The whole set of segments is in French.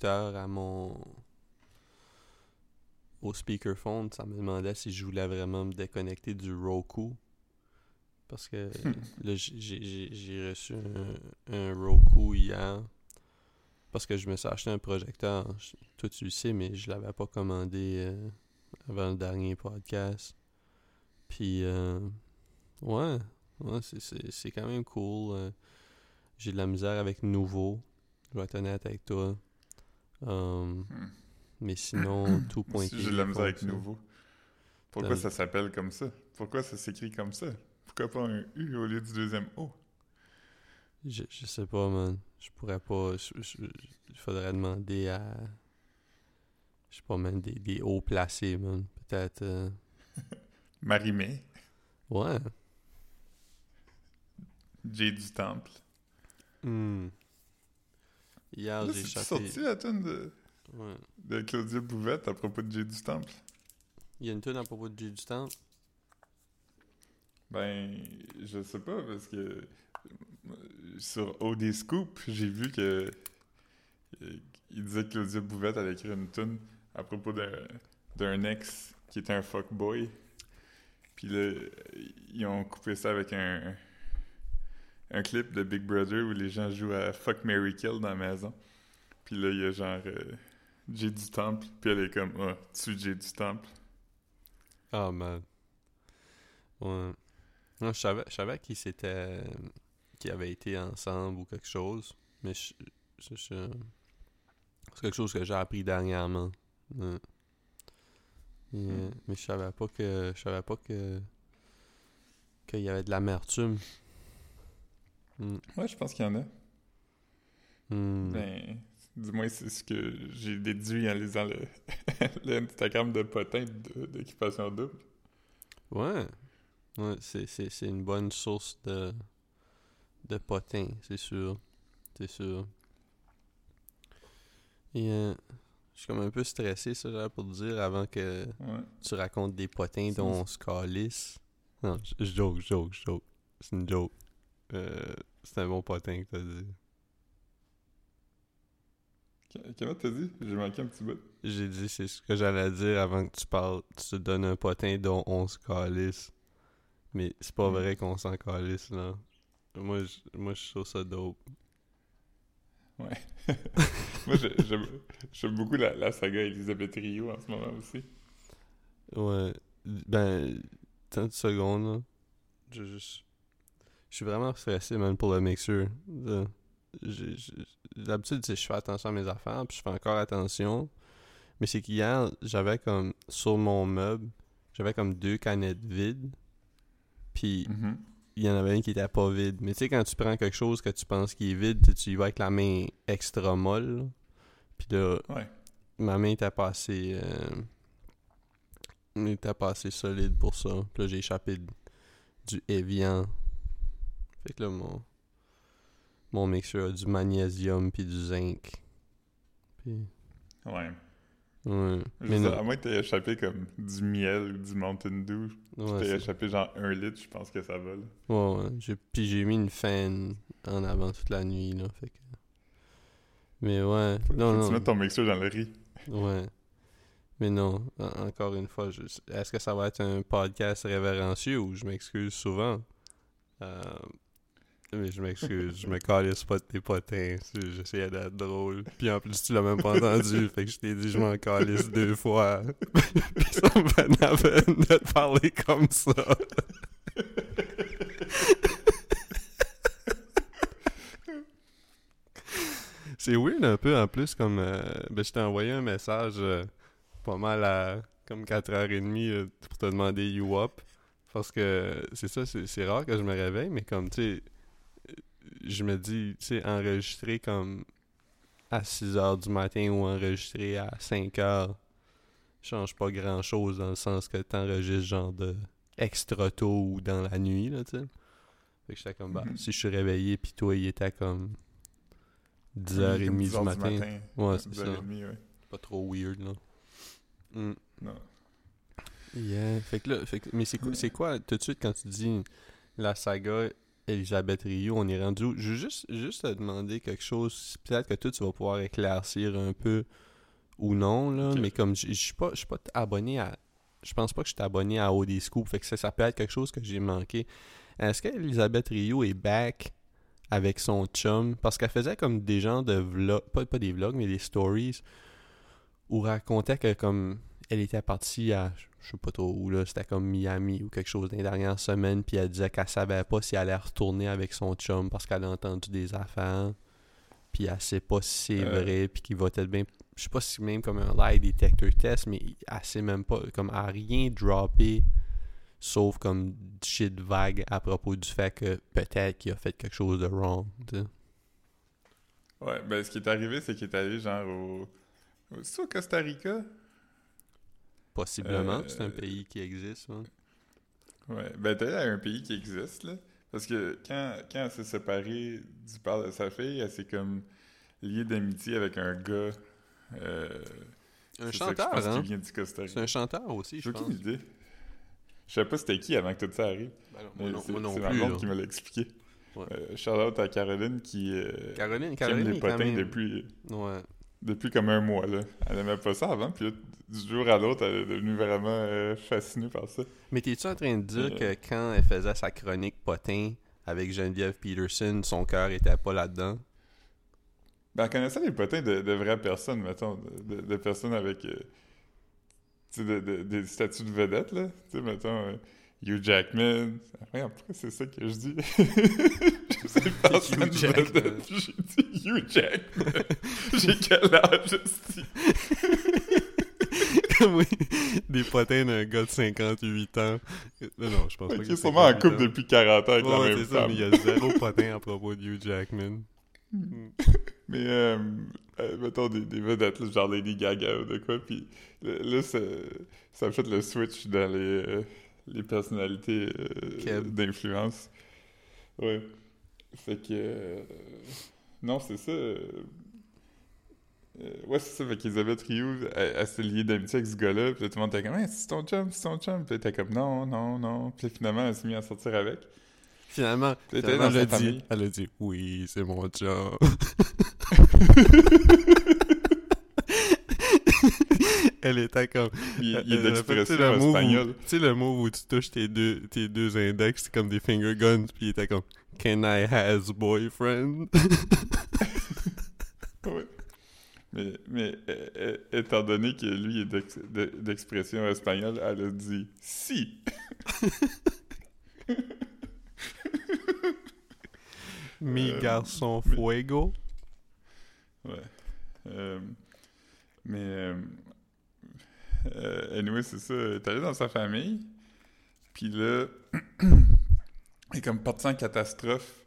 écouteurs à mon au speakerphone, ça me demandait si je voulais vraiment me déconnecter du Roku. Parce que là, j'ai reçu un, un, Roku hier. Parce que je me suis acheté un projecteur. Toi, tu le sais, mais je l'avais pas commandé euh, avant le dernier podcast. Puis, euh, ouais, ouais c'est quand même cool. Euh. j'ai de la misère avec Nouveau. Je vais être honnête avec toi. Hmm. Mais sinon, tout pointé. J'ai de la misère avec Nouveau. Pourquoi ça s'appelle comme ça? Pourquoi ça s'écrit comme ça? Pourquoi pas un U au lieu du deuxième O? Je, je sais pas, man. Je pourrais pas. Il faudrait demander à. Je sais pas, man, des, des hauts placés, man. Peut-être. Euh... Marimé. Ouais. J du Temple. Hmm. Hier, j'ai chanté. sorti la tune de. Ouais. De Claudia Bouvette à propos de J du Temple? Il y a une tune à propos de J du Temple? Ben, je sais pas, parce que sur OD Scoop, j'ai vu que il disait que Claudia Bouvette allait écrire une tune à propos d'un ex qui était un fuckboy. Puis là, ils ont coupé ça avec un, un clip de Big Brother où les gens jouent à Fuck Mary Kill dans la maison. Puis là, il y a genre euh, J'ai du temple. Puis elle est comme Ah, tu J'ai du temple. Oh man. Ouais. Non, je savais, je savais qu'ils s'étaient. qu'ils avaient été ensemble ou quelque chose. Mais c'est quelque chose que j'ai appris dernièrement. Euh, mais je savais pas que. Je savais pas que. qu'il y avait de l'amertume. Mm. Ouais, je pense qu'il y en a. Mm. Ben, du moins, c'est ce que j'ai déduit en lisant le, l'Instagram de Potin d'équipation double. Ouais. Ouais, c'est une bonne source de, de potin, c'est sûr. C'est sûr. Et euh, je suis comme un peu stressé, ça, là, pour te dire, avant que tu racontes des potins dont on se calisse. Non, je joke, je joke, je joke. C'est une joke. Euh, c'est un bon potin que t'as dit. Comment t'as dit? J'ai manqué un petit bout. J'ai dit, c'est ce que j'allais dire avant que tu parles. Tu te donnes un potin dont on se calisse. Mais c'est pas hmm. vrai qu'on s'en calisse, là. Moi, je, moi, je trouve ça dope. Ouais. moi, j'aime beaucoup la, la, saga Elisabeth Rio en ce moment aussi. Ouais. Ben, 30 secondes, là. Je, je, je suis vraiment stressé, man, pour le mixeur. D'habitude, je fais attention à mes affaires, puis je fais encore attention. Mais c'est qu'hier, j'avais comme, sur mon meuble, j'avais comme deux canettes vides. Puis mm-hmm. il y en avait une qui était pas vide. Mais tu sais, quand tu prends quelque chose que tu penses qui est vide, tu y vas avec la main extra molle. Puis là, ma main était pas assez. Euh, était pas assez solide pour ça. Puis là, j'ai échappé du Evian. Fait que là, mon. Mon mixeur a du magnésium puis du zinc. Puis. Ouais. Ouais. Mais à moins que t'aies échappé comme du miel ou du Mountain Dew. Ouais, t'aies échappé genre un litre, je pense que ça va. Là. Ouais, ouais. Puis j'ai mis une fan en avant toute la nuit, là. Fait que... Mais ouais. non, non. Tu mets ton mixeur dans le riz. Ouais. Mais non, encore une fois, est-ce que ça va être un podcast révérencieux ou je m'excuse souvent? Euh, mais je m'excuse, je me calisse pas de tes potins. J'essayais d'être drôle. Puis en plus, tu l'as même pas entendu. fait que je t'ai dit, je m'en calisse deux fois. Puis ça me fait la peine de te parler comme ça. C'est weird un peu en plus, comme. Euh, ben, je t'ai envoyé un message euh, pas mal à comme 4h30 euh, pour te demander You Up. Parce que c'est ça, c'est rare que je me réveille, mais comme, tu sais je me dis, tu sais, enregistrer comme à 6 heures du matin ou enregistrer à 5 heures change pas grand chose dans le sens que t'enregistres genre de extra tôt ou dans la nuit, là, tu sais. Fait que j'étais comme, bah, si je suis réveillé pis toi, il était comme 10h30 du, matin. Ouais, c'est ça. Pas trop weird, là. Mm. Non. Yeah. Fait que là, fait que, mais c'est quoi, c'est quoi, tout de suite, quand tu dis la saga Elisabeth Rioux, on est rendu où? Je veux juste, juste te demander quelque chose. Peut-être que toi, tu vas pouvoir éclaircir un peu ou non, là. Mais comme je suis pas, je suis pas abonné à. Je pense pas que je suis abonné à OD Scoop. Fait que ça, ça peut être quelque chose que j'ai manqué. Est-ce qu'Elisabeth Rioux est back avec son chum? Parce qu'elle faisait comme des genres de vlogs. Pas, pas des vlogs, mais des stories. Où racontait que comme elle était partie à je sais pas trop où là, c'était comme Miami ou quelque chose dans les dernières semaines, puis elle disait qu'elle savait pas si elle allait retourner avec son chum parce qu'elle a entendu des affaires, puis elle sait pas si c'est Euh. vrai, puis qu'il va être bien, je sais pas si même comme un lie detector test, mais elle sait même pas, comme elle a rien droppé, sauf comme du shit vague à propos du fait que peut-être qu'il a fait quelque chose de wrong. Ouais, ben ce qui est arrivé, c'est qu'il est allé genre au. au- C'est au Costa Rica? Possiblement, Euh, c'est un pays qui existe, hein. Ouais, ben à un pays qui existe, là. Parce que quand, quand elle s'est séparée du père de sa fille, elle s'est comme liée d'amitié avec un gars. Euh, Un ça chanteur, je pense hein? qui vient du Costa Rica. C'est un chanteur aussi, J'ai je pense. aucune idée. Je savais pas c'était qui avant que tout ça arrive. Ben non, Mais moi non, c'est moi non c'est ma qui me l'a expliqué. Ouais. Euh, shout out à Caroline qui, euh, Caroline, qui aime Caroline les potins depuis, Ouais. Depuis comme un mois. Là. Elle aimait pas ça avant, puis là, du jour à l'autre, elle est devenue vraiment euh, fascinée par ça. Mais t'es-tu en train de dire Euh. que quand elle faisait sa chronique potin avec Geneviève Peterson, son cœur était pas là-dedans? Ben, elle connaissait les potins de, de vraies personnes, mettons, de, de- de personnes avec euh, des statuts de vedette, là. Tu sais, mettons, Hugh Jackman. Ouais, pourquoi c'est ça que je dis? je sais pas, Hugh Jackman. J'ai dit Hugh Jackman. J'ai quel âge, esti? oui, des potins d'un gars de 58 ans. Non, non, je pense pas Qui qu'il est sûrement en 58 couple depuis 40 ans avec la même ça, femme. mais il y a zéro potin à propos de Hugh Jackman. Mais, euh, euh, mettons, des, des vedettes, genre Lady Gaga ou de quoi, puis là, ça, ça a fait le switch dans les, euh, les personnalités euh, d'influence. Ouais. Fait que... euh, non, c'est ça. euh, ouais, c'est ça. Fait qu'Elisabeth Rioux, elle, elle s'est liée d'amitié avec ce gars-là, puis tout le monde était comme « Hey, c'est ton chum, c'est ton chum! » Puis elle était comme « Non, non, non. » Puis finalement, elle s'est mise à sortir avec. Finalement, Elle finalement, a dit, elle a dit « Oui, c'est mon job. » Elle était comme... Il, il est d'expression espagnole. Tu sais, le move où tu touches tes deux, tes deux index, c'est comme des finger guns, puis il était comme « Can I has boyfriend? Ouais. Mais, mais euh, euh, étant donné que lui est d'ex- de- d'expression espagnole, elle a dit si. Mi Euh, garçon mais- fuego. Ouais. Euh, mais euh, anyway, c'est ça. Elle est allée dans sa famille. Puis là, elle est comme partie en catastrophe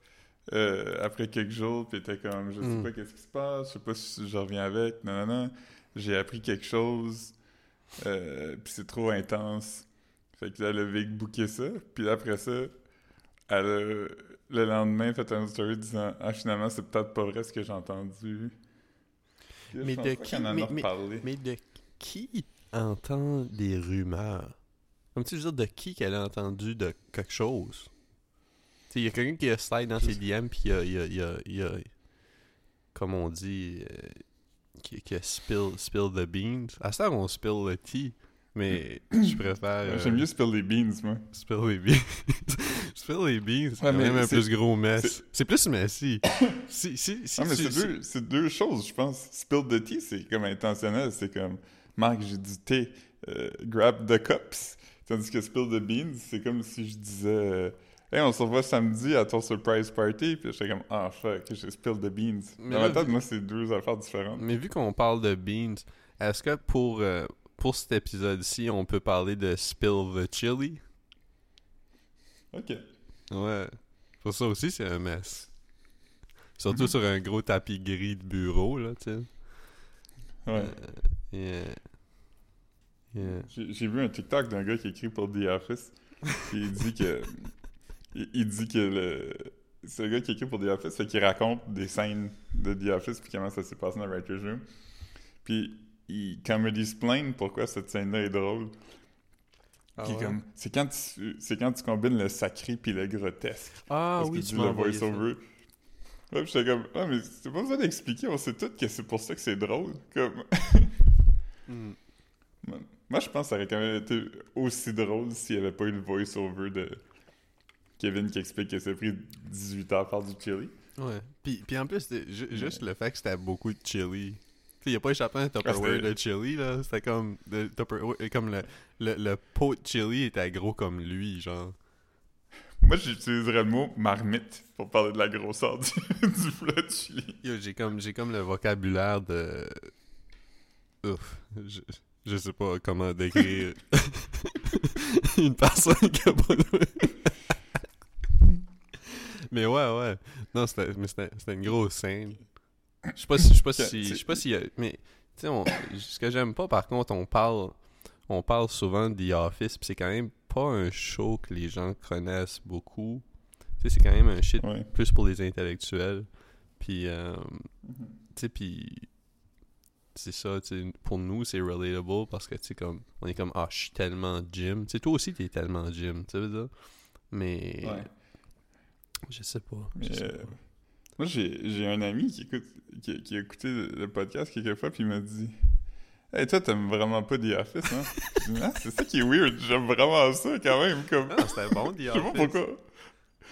euh, après quelques jours. Puis était comme, je sais Mm. pas qu'est-ce qui se passe, je sais pas si je reviens avec. Non, non, non. J'ai appris quelque chose. euh, puis c'est trop intense. Fait que là, elle a booké ça. Puis après ça, elle a, le lendemain, fait un story disant Ah, finalement, c'est peut-être pas vrai ce que j'ai entendu. Là, Mais de qui-. Mais de qui entend des rumeurs? Comme tu veux dire, de qui qu'elle a entendu de quelque chose? Il y a quelqu'un qui a slide dans ses DM, puis il y a, y a, y a, il y a- comme on dit, euh, qui, qui a spill, spill the beans. À ça, on spill le tea, mais je préfère euh, J'aime mieux spill les beans, moi. spill les beans. spill les beans, c'est Ouais, quand même un plus gros mess. c'est- plus messy. si, si, si ah, mais c'est deux, c'est deux choses, je pense. Spill the tea, c'est comme intentionnel. C'est comme Marc, j'ai du thé, euh, grab the cups. Tandis que spill the beans, c'est comme si je disais euh, Hey, on se revoit samedi à ton surprise party. Puis j'étais comme Ah, fuck, j'ai spill the beans. Mais Dans là, ma tête, vu- moi, c'est deux affaires différentes. Mais vu qu'on parle de beans, est-ce que pour, euh, pour cet épisode-ci, on peut parler de Spill the Chili? Ok. Ouais. Pour ça aussi, c'est un mess. Surtout Mhm. sur un gros tapis gris de bureau, là, tu sais. Ouais. Euh, yeah. Yeah. J'ai vu un TikTok d'un gars qui écrit pour The Office. Puis il dit que. il, il dit que le. C'est un gars qui écrit pour The Office, fait qu'il raconte des scènes de The Office, puis comment ça s'est passé dans le Writer's Room. Puis il comedy explain pourquoi cette scène-là est drôle. Ah ouais? comme... C'est quand, tu- c'est quand tu combines le sacré puis le grotesque. Ah Parce oui, que tu le voice-over. Ouais, puis j'étais comme, ah, mais c'est pas besoin d'expliquer, on sait tous que c'est pour ça que c'est drôle. Comme, Hmm. moi, je pense que ça aurait quand même été aussi drôle s'il n'y avait pas eu le voice-over de Kevin qui explique que c'est pris 18 heures à faire du chili. Ouais. Puis, puis en plus, juste le fait que c'était beaucoup de chili. Tu sais, il a pas échappé un Tupperware Ah, de chili, là. C'était comme, de comme le, le, le pot de chili était gros comme lui, genre. Moi, j'utiliserais le mot marmite pour parler de la grosseur du, du de chili. J'ai comme, comme le vocabulaire de... Ouf. Je, je sais pas comment décrire une personne qui a pas. Mais ouais, ouais. Non, c'était, une grosse scène. Je sais pas si, je sais pas si, je sais pas si, mais tu sais, ce que j'aime pas, par contre, on parle, on parle souvent de The Office, c'est quand même pas un show que les gens connaissent beaucoup. Tu sais, c'est quand même un shit Ouais. plus pour les intellectuels. Puis, euh, tu sais, puis c'est ça, tu sais, pour nous, c'est relatable parce que, tu sais, comme, on est comme, ah, je suis tellement Jim. Tu sais, toi aussi, t'es tellement Jim, tu sais, veux dire? Mais, Ouais. je sais pas. Mais, euh, pas. Moi, j'ai j'ai un ami qui, écoute, qui, qui a écouté le, podcast quelques fois, puis il m'a dit Hey, toi, t'aimes vraiment pas The Office, hein? Ah, c'est ça qui est weird, j'aime vraiment ça quand même. Comme... Ah, c'était bon, The Je sais pas Office. pourquoi.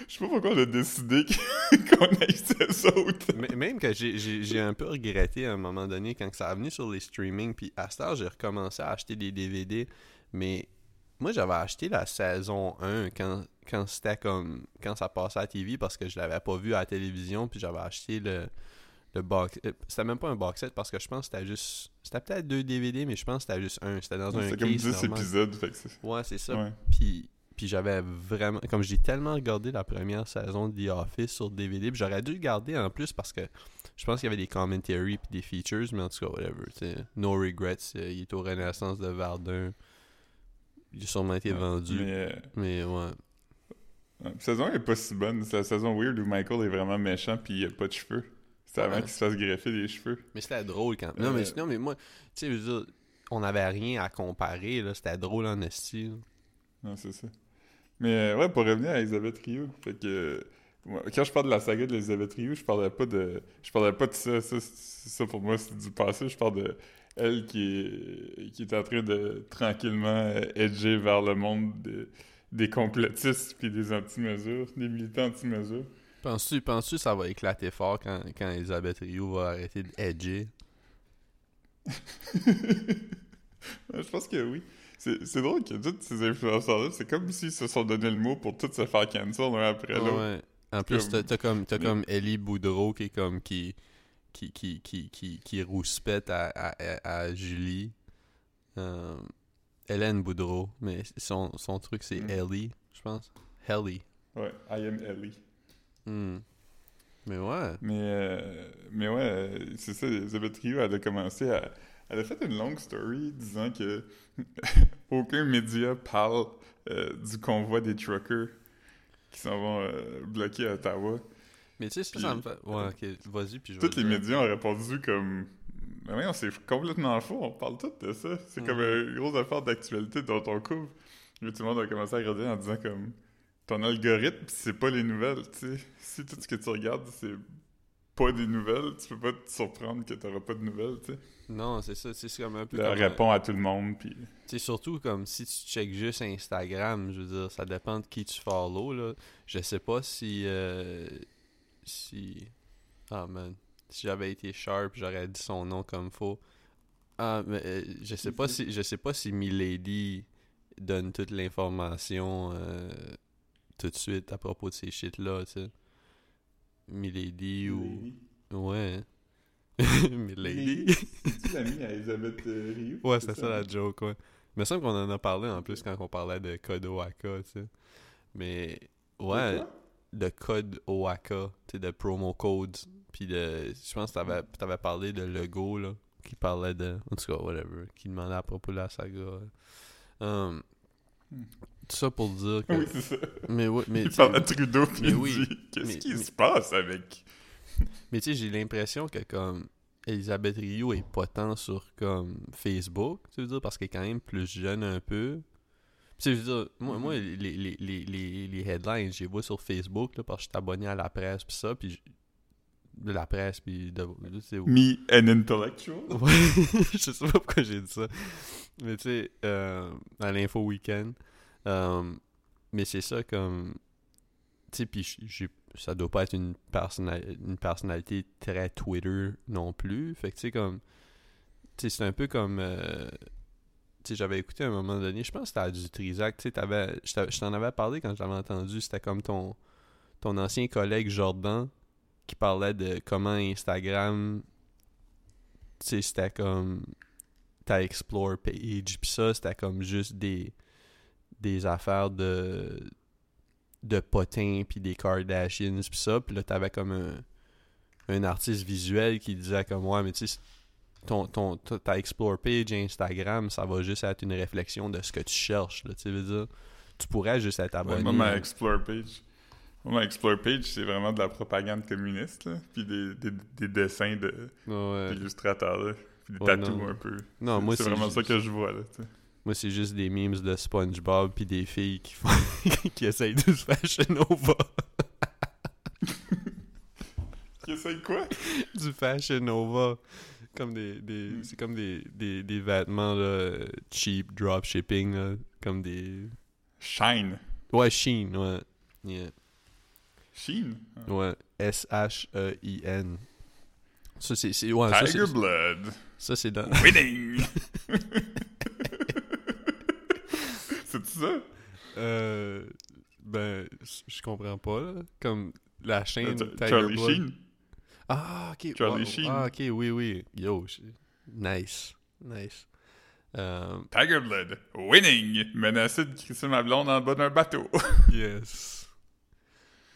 Je sais pas pourquoi on a décidé qu'on ça autant. Mais- Même que j'ai- j'ai j'ai un peu regretté à un moment donné quand ça a venu sur les streamings, puis à heure, j'ai recommencé à acheter des DVD, mais moi j'avais acheté la saison 1 quand, quand c'était comme quand ça passait à la TV parce que je l'avais pas vu à la télévision, puis j'avais acheté le, le box. euh, C'était même pas un box set parce que je pense que c'était juste. C'était peut-être deux DVD, mais je pense que c'était juste un. C'était dans un C'est comme case 10 normal. épisodes, fait que c'est. Ouais, c'est ça. Ouais. Puis, puis j'avais vraiment. Comme j'ai tellement regardé la première saison de The Office sur DVD, puis j'aurais dû le garder en plus parce que je pense qu'il y avait des commentaries puis des features, mais en tout cas, whatever. No regrets. euh, il est au Renaissance de Verdun. Il a sûrement été Ouais. vendu. Mais, euh, ouais. ouais. La saison est pas si bonne. C'est la saison weird où Michael est vraiment méchant puis il a pas de cheveux. C'est avant Ouais. qu'il se fasse greffer les cheveux. Mais c'était drôle quand Non, mais, Euh, non, mais moi, tu sais, je veux dire, on n'avait rien à comparer. là C'était drôle en esti. là. Non, c'est ça. Mais euh, ouais, pour revenir à Elisabeth Rioux, fait que quand je parle de la saga de Elisabeth Rioux, je parlais pas de je parlais pas de ça, ça, pour moi c'est du passé, je parle de elle qui est qui est en train de tranquillement euh, edger vers le monde de- des complotistes puis des anti-mesures, des militants anti-mesures. Penses-tu penses que ça va éclater fort quand, quand Elisabeth Rioux va arrêter d'edger Ouais, je pense que oui. C'est drôle que tous ces influenceurs-là, c'est comme s'ils se sont donné le mot pour tous se faire cancel l'un après l'autre. Ouais. En plus, t'as comme, comme Ellie Boudreau qui est comme qui qui qui qui qui, qui rouspète à, à, Julie. Euh, Hélène Boudreau, mais son, son truc c'est Mm. Ellie, je pense. Helly. Ouais, I am Ellie. Hmm. Mais ouais. Mais, euh, mais ouais, c'est ça, Elisabeth Rioux, elle a commencé à... Elle a fait une longue story disant que aucun média parle euh, du convoi des truckers qui s'en vont euh, bloquer à Ottawa. Mais tu sais, ça, ça me fait. Ouais, ok, vas-y, puis je vais. Tous les dire. médias ont répondu comme... Mais oui, c'est complètement faux, on parle tout de ça. C'est comme une grosse affaire d'actualité dont on couvre. Puis tout le monde a commencé à regarder en disant comme... Ton algorithme, c'est pas les nouvelles, tu sais. Si tout ce que tu regardes, c'est pas des nouvelles, tu peux pas te surprendre que t'auras pas de nouvelles, tu sais. Non, c'est ça, c'est comme un peu. Comme, euh, répond à tout le monde, puis... C'est surtout comme si tu checkes juste Instagram, je veux dire, ça dépend de qui tu follow, là. Je sais pas si... euh, si... Ah, man. Si j'avais été sharp, j'aurais dit son nom comme faux. Ah, mais euh, je sais pas si... Je sais pas si Milady donne toute l'information euh, tout de suite à propos de ces shit-là, tu sais. Milady ou... Ouais. Milady. C'est-tu à Elisabeth euh? Ouais, c'est ça? la joke, ouais. Il me semble qu'on en a parlé en plus quand on parlait de code OAKA, tu sais. Mais, ouais, de code OAKA, tu sais, de promo codes. Puis de. Je pense que t'avais, t'avais parlé de logo, là, qui parlait de. En tout cas, whatever, qui demandait à propos de la saga. Um, Hmm. Tout ça pour dire que. Oui, c'est ça. Mais, ouais, mais, Il tu parle à Trudeau, puis mais il oui, dit « Qu'est-ce qui mais- se passe avec... Mais tu sais, j'ai l'impression que comme Elisabeth Rio est pas tant sur comme Facebook, tu veux dire, parce qu'elle est quand même plus jeune un peu. sais, je veux dire, moi, moi les, les, les, les, les headlines, je les vois sur Facebook, là, parce que je suis abonné à la presse, puis ça, puis de la presse, puis de... c'est Me an intellectual. Ouais, je sais pas pourquoi j'ai dit ça. Mais tu sais, euh, à l'info week-end. Euh, mais c'est ça comme. Tu sais, puis ça doit pas être une, une personnalité très Twitter non plus. Fait que tu sais, comme. Tu sais, c'est un peu comme. euh, tu sais, j'avais écouté à un moment donné, je pense que c'était à du Trisac. Tu sais, je t'en avais parlé quand je l'avais entendu. C'était comme ton, ton ancien collègue Jordan qui parlait de comment Instagram tu sais, c'était comme ta explore page puis ça c'était comme juste des des affaires de de potins puis des Kardashians puis ça puis là t'avais comme un un artiste visuel qui disait comme ouais mais tu sais ton, ton, ta explore page Instagram ça va juste être une réflexion de ce que tu cherches là tu veux dire tu pourrais juste être Ouais, abonné moi, ma Explore page. Moi, ma Explore page, c'est vraiment de la propagande communiste, là. Puis des, des, des dessins de, Ouais. d'illustrateurs, là. Puis des Ouais, tatous un peu. non C'est- moi c'est vraiment ça que je vois, là. Moi, c'est juste des memes de SpongeBob puis des filles qui font qui essayent de se Fashion Nova. Qui essaye quoi? du Fashion Nova. Comme des, des Mm. c'est comme des, des, des vêtements là, cheap dropshipping là, comme des Shine. ouais Sheen ouais yeah. Sheen? Ah. ouais S H E I N ça c'est ouais ça Tiger c'est Blood. ça c'est dans Winning! c'est ça? euh, ben je comprends pas là. comme la chaîne Ch- Tiger Charlie Blood. Sheen? Ah, ok. Charlie wow. Sheen. Ah, ok, oui, oui. Yo, nice. Nice. Euh, Tiger Blood. Winning! Menacé de crisser ma blonde en bas d'un bateau. yes.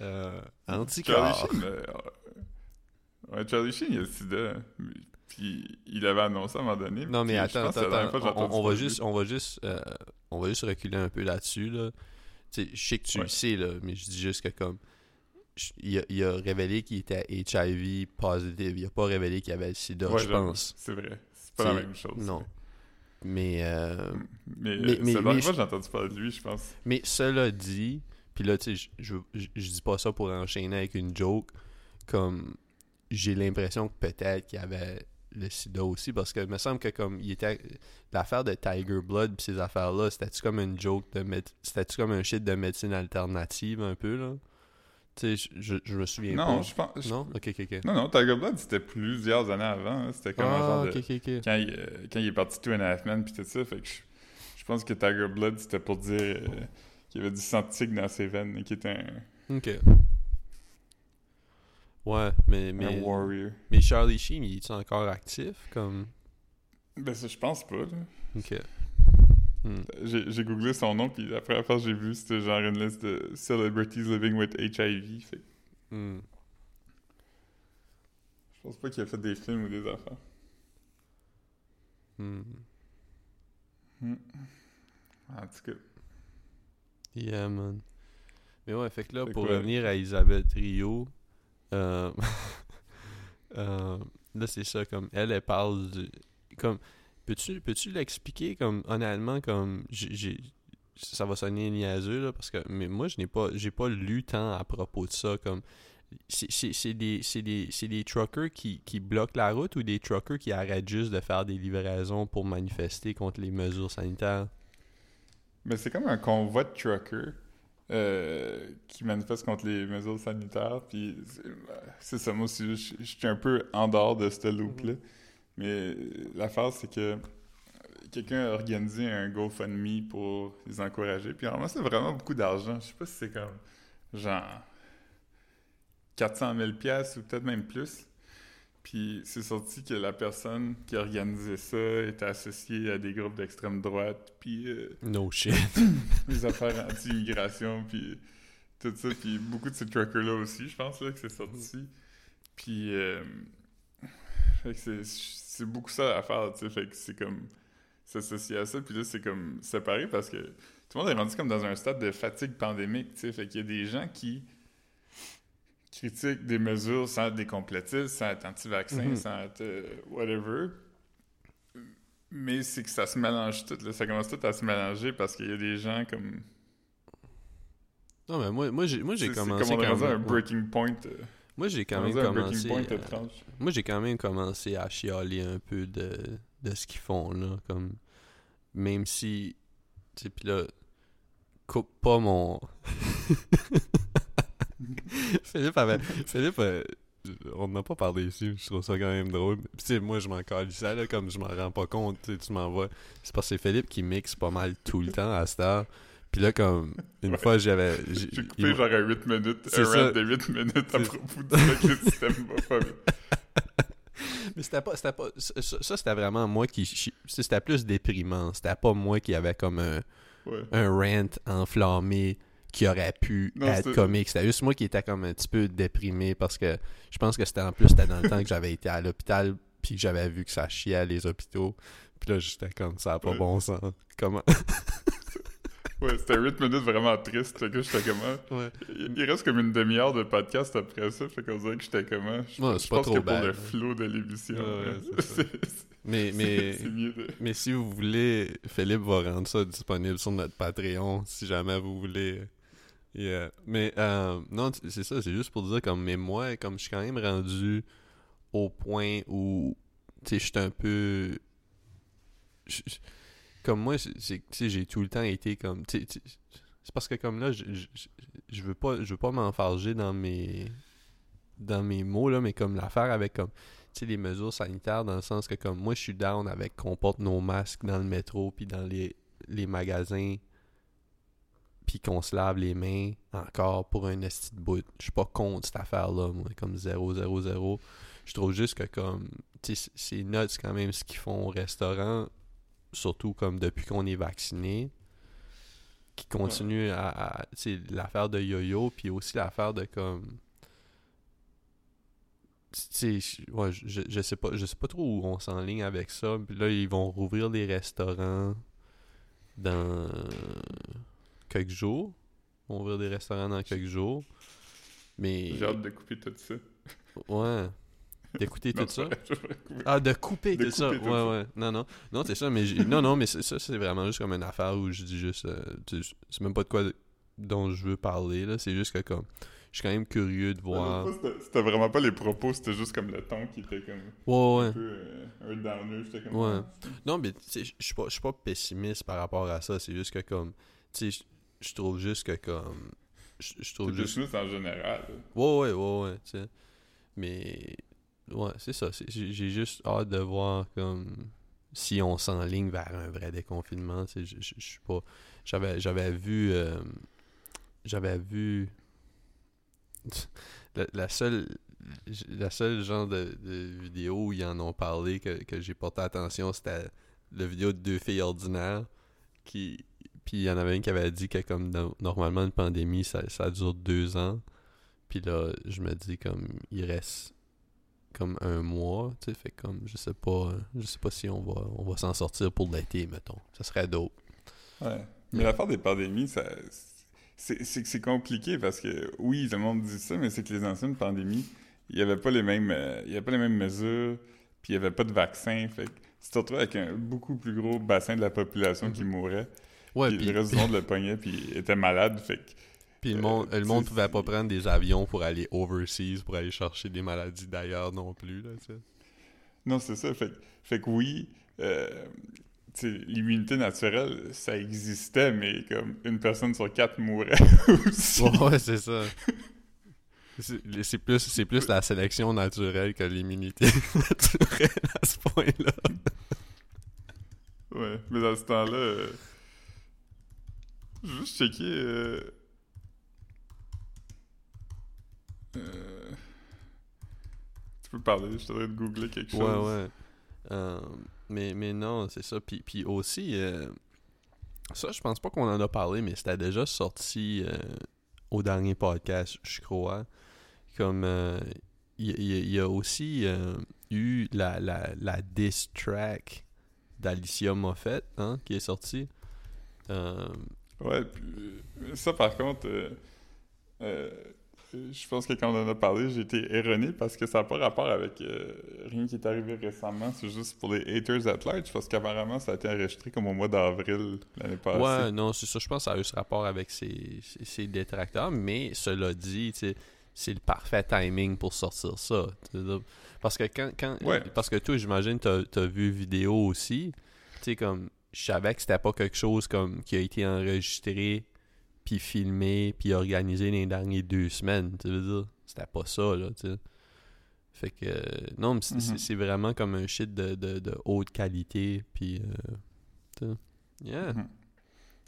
Euh, Charlie anticorps. Sheen. euh, ouais, Charlie Sheen, il a le sida. Puis il avait annoncé à un moment donné. Non, mais attends, attends, attends. On, va juste, lui. on va juste, euh, on va juste reculer un peu là-dessus, là. Je sais que tu le sais, là, mais je dis juste que comme... Il a, il a révélé qu'il était HIV positive. Il a pas révélé qu'il avait le sida, Ouais, je j'avoue, pense. C'est vrai. C'est pas la même chose. Non. Mais... euh, Mais, Mais- euh, mais- mais j'ai entendu parler de lui, je pense. Mais cela dit, puis là, tu sais, je, je, dis pas ça pour enchaîner avec une joke, comme j'ai l'impression que peut-être qu'il y avait le sida aussi, parce que il me semble que comme il était l'affaire de Tiger Blood pis ces affaires-là, c'était-tu comme une joke de c'était-tu comme un shit de médecine alternative un peu là? Tu sais, je, je, je me souviens Non, pas. je pense. je- Non? Ok, ok, ok. Non, non, Tiger Blood, c'était plusieurs années avant. hein. C'était comme un Ah, genre ok, de. ok, ok. Quand il, euh, quand il est parti Two and a Half Men puis tout ça, fait que je, je pense que Tiger Blood, c'était pour dire euh, qu'il y avait du scientifique dans ses veines et qu'il était un, Ok. Ouais, mais, un mais, warrior. mais Charlie Sheen, il est encore actif? Comme? Ben ça, je pense pas. là. Ok. Hmm. J'ai googlé son nom, puis fois que j'ai vu, c'était genre une liste de celebrities living with HIV. Fait Hmm. je pense pas qu'il a fait des films ou des affaires. Hmm. En tout cas, Yeah, man. Mais ouais, fait que là, Fait pour quoi? revenir à Isabelle Trio, euh, euh, là, c'est ça, comme, elle, elle parle du... Comme, peux-tu peux l'expliquer, comme, honnêtement, comme, j'ai... Ça va sonner niaiseux, là, parce que... Mais moi, je n'ai pas... J'ai pas lu tant à propos de ça, comme... C'est des, des, des truckers qui, qui bloquent la route ou des truckers qui arrêtent juste de faire des livraisons pour manifester contre les mesures sanitaires? ben c'est comme un convoi de truckers euh, qui manifeste contre les mesures sanitaires. Puis c'est- ça, moi aussi, je je suis un peu en dehors de ce loop-là. Mais l'affaire, c'est que quelqu'un a organisé un GoFundMe pour les encourager. Puis vraiment, c'est vraiment beaucoup d'argent. Je sais pas si c'est comme genre 400 000 pièces ou peut-être même plus. Puis c'est sorti que la personne qui a organisé ça était associée à des groupes d'extrême droite, puis euh, No shit. les affaires anti-immigration, puis tout ça. Puis beaucoup de ces truckers-là aussi, je pense, là, que c'est sorti. Puis euh, fait que c'est- c'est beaucoup ça l'affaire, tu sais. Fait que c'est comme s'associer à ça, puis là, c'est comme séparé parce que tout le monde est rendu comme dans un stade de fatigue pandémique, tu sais. Fait qu'il y a des gens qui critiquent des mesures sans être des complotistes, sans être anti-vaccin, Mhm. sans être euh, whatever. Mais c'est que ça se mélange tout, là. Ça commence tout à se mélanger parce qu'il y a des gens comme. Non, mais moi, moi j'ai moi, j'ai C'est- commencé. comme on un breaking point. euh, Moi, j'ai quand même commencé. à-. Moi, j'ai quand même commencé à chialer un peu de, de ce qu'ils font, là. Comme, même si. Tu sais, pis là, coupe pas mon. Philippe avait. Philippe, euh, on n'a pas parlé ici, je trouve ça quand même drôle. Tu sais, moi, je m'en calissais, là, comme je m'en rends pas compte, tu sais, tu m'envoies. C'est parce que c'est Philippe qui mixe pas mal tout le temps à cette heure. Pis là, comme, une Ouais. fois, j'avais. j'ai- il coupé genre à 8 minutes, un ça. rap de 8 minutes à propos du système. Mais c'était pas, c'était pas, ça, ça, ça, c'était vraiment moi qui, c'était plus déprimant. C'était pas moi qui avait comme un, Ouais. un rant enflammé qui aurait pu Non, être comique. C'était juste moi qui étais comme un petit peu déprimé parce que je pense que c'était en plus, c'était dans le temps que j'avais été à l'hôpital puis que j'avais vu que ça chiait les hôpitaux. Puis là, j'étais comme ça, a pas Ouais. bon sens. Comment? Ouais, c'était 8 minutes vraiment triste. Fait que j'étais comment. Ouais. Il reste comme une demi-heure de podcast après ça. Fait qu'on dirait que j'étais comment. Je, Ouais, je c'est pas pense trop que pour bad. le flow de l'émission. Hein, Mais, mais, de. mais si vous voulez, Philippe va rendre ça disponible sur notre Patreon si jamais vous voulez. Yeah. Mais euh, non, c'est ça, c'est juste pour dire comme mais moi, comme je suis quand même rendu au point où tu sais, je suis un peu comme moi, c'est j'ai tout le temps été comme c'est parce que comme là, je, je, veux pas je veux pas m'enfarger dans mes dans mes mots là, mais comme l'affaire avec comme les mesures sanitaires dans le sens que comme moi je suis down avec qu'on porte nos masques dans le métro puis dans les les magasins puis qu'on se lave les mains encore pour un esti de bout. Je suis pas contre cette affaire-là, moi, comme 0, 0, 0. Je trouve juste que comme, c'est nuts quand même ce qu'ils font au restaurant, surtout comme depuis qu'on est vacciné, qui continue à, à- sais, l'affaire de yo-yo, puis aussi l'affaire de comme, ouais, je, je sais pas, je sais pas trop où on s'enligne avec ça. Puis là, ils vont rouvrir les restaurants dans quelques jours. Ils vont ouvrir des restaurants dans quelques jours. Mais. J'ai hâte de couper tout ça. Ouais. D'écouter tout ça? Ah, de couper De tout ça. tout ouais, ça. ouais. Non, non. Non, c'est ça, mais non, non, mais c'est- ça, c'est vraiment juste comme une affaire où je dis juste. euh, c'est même pas de quoi de- dont je veux parler, là. C'est juste que comme. Je suis quand même curieux de voir. C'était vraiment pas les propos, c'était juste comme le ton qui était comme Ouais, ouais. un peu euh, un downer. J'étais comme. Ouais. ah, Non, mais tu sais, je suis pas, je suis pas pessimiste par rapport à ça. C'est juste que comme. Tu sais, je- trouve juste que comme. Je je trouve juste. en général. Ouais, ouais, ouais, ouais, tu sais. Mais. Ouais, c'est ça. J'ai juste hâte de voir comme. Si on s'enligne vers un vrai déconfinement. Je- suis pas. J'avais j'avais vu. euh, J'avais vu. La, la seule. La seule genre de, de vidéo où ils en ont parlé que, que j'ai porté attention, c'était la vidéo de deux filles ordinaires qui. Puis il y en avait une qui avait dit que comme no- normalement une pandémie ça, ça dure deux ans. Puis là, je me dis comme il reste comme un mois, tu sais, fait comme je sais pas, je sais pas si on va on va s'en sortir pour l'été, mettons. Ça serait dope. Ouais. Mais l'affaire des pandémies, ça, c'est c'est que c'est compliqué parce que oui, le monde dit ça, mais c'est que les anciennes pandémies, il y avait pas les mêmes, euh, il y avait pas les mêmes mesures, puis il y avait pas de vaccin, fait que tu te retrouves avec un beaucoup plus gros bassin de la population qui Mhm. mourait, Ouais, puis puis, le reste du monde le pognait puis était malade, fait que puis le euh, monde le tu monde pouvait pas prendre des avions pour aller overseas pour aller chercher des maladies d'ailleurs non plus là, non, c'est ça, fait, que- fait que oui, euh, l'immunité naturelle, ça existait, mais comme une personne sur quatre mourait aussi. Ouais, ouais, c'est ça. C'est plus, c'est plus la sélection naturelle que l'immunité naturelle à ce point-là. Ouais, mais dans ce temps-là, euh, juste checker. euh, euh, tu peux parler, je train de googler quelque chose. Ouais, ouais. Euh, mais, mais non, c'est ça. Puis, puis aussi, euh, ça, je pense pas qu'on en a parlé, mais c'était déjà sorti au dernier podcast, je crois. Comme il y, a aussi eu la, la, la diss track d'Alicia Moffett hein, qui est sortie. Euh, Ouais, puis, euh, ça par contre, euh, euh, je pense que quand on en a parlé, j'ai été erroné parce que ça n'a pas rapport avec euh, rien qui est arrivé récemment. C'est juste pour les haters at large parce qu'apparemment, ça a été enregistré comme au mois d'avril l'année passée. Ouais, non, c'est ça. Je pense que ça a eu ce rapport avec ses, ses- ses détracteurs. Mais cela dit, tu c'est le parfait timing pour sortir ça. tu. Parce que quand. quand Ouais. Parce que toi, j'imagine, t'as as vu vidéo aussi. Tu sais, comme. Je savais que c'était pas quelque chose comme qui a été enregistré, puis filmé, puis organisé les dernières deux semaines. Tu veux dire? C'était pas ça, là, tu sais. Fait que. euh, non, mais c'est- Mhm. vraiment comme un shit de, de, de haute qualité, puis. euh. Yeah. Mhm.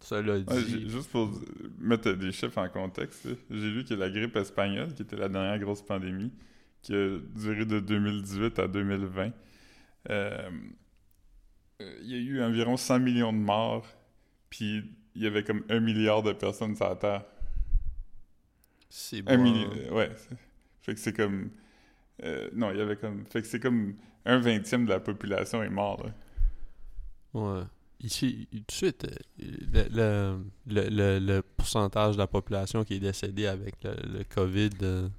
Cela Ouais, dit. juste pour mettre des chiffres en contexte, j'ai lu que la grippe espagnole, qui était la dernière grosse pandémie, qui a duré de 2018 à 2020, euh, euh, il y a eu environ 100 millions de morts, puis il y avait comme un milliard de personnes sur la Terre. C'est Un bon. million, euh, ouais. Fait que c'est comme... euh, non, il y avait comme... Fait que c'est comme un vingtième de la population est mort, là. Ouais. Ici, tout de suite, euh, le, le, le, pourcentage de la population qui est décédée avec le, le COVID, euh,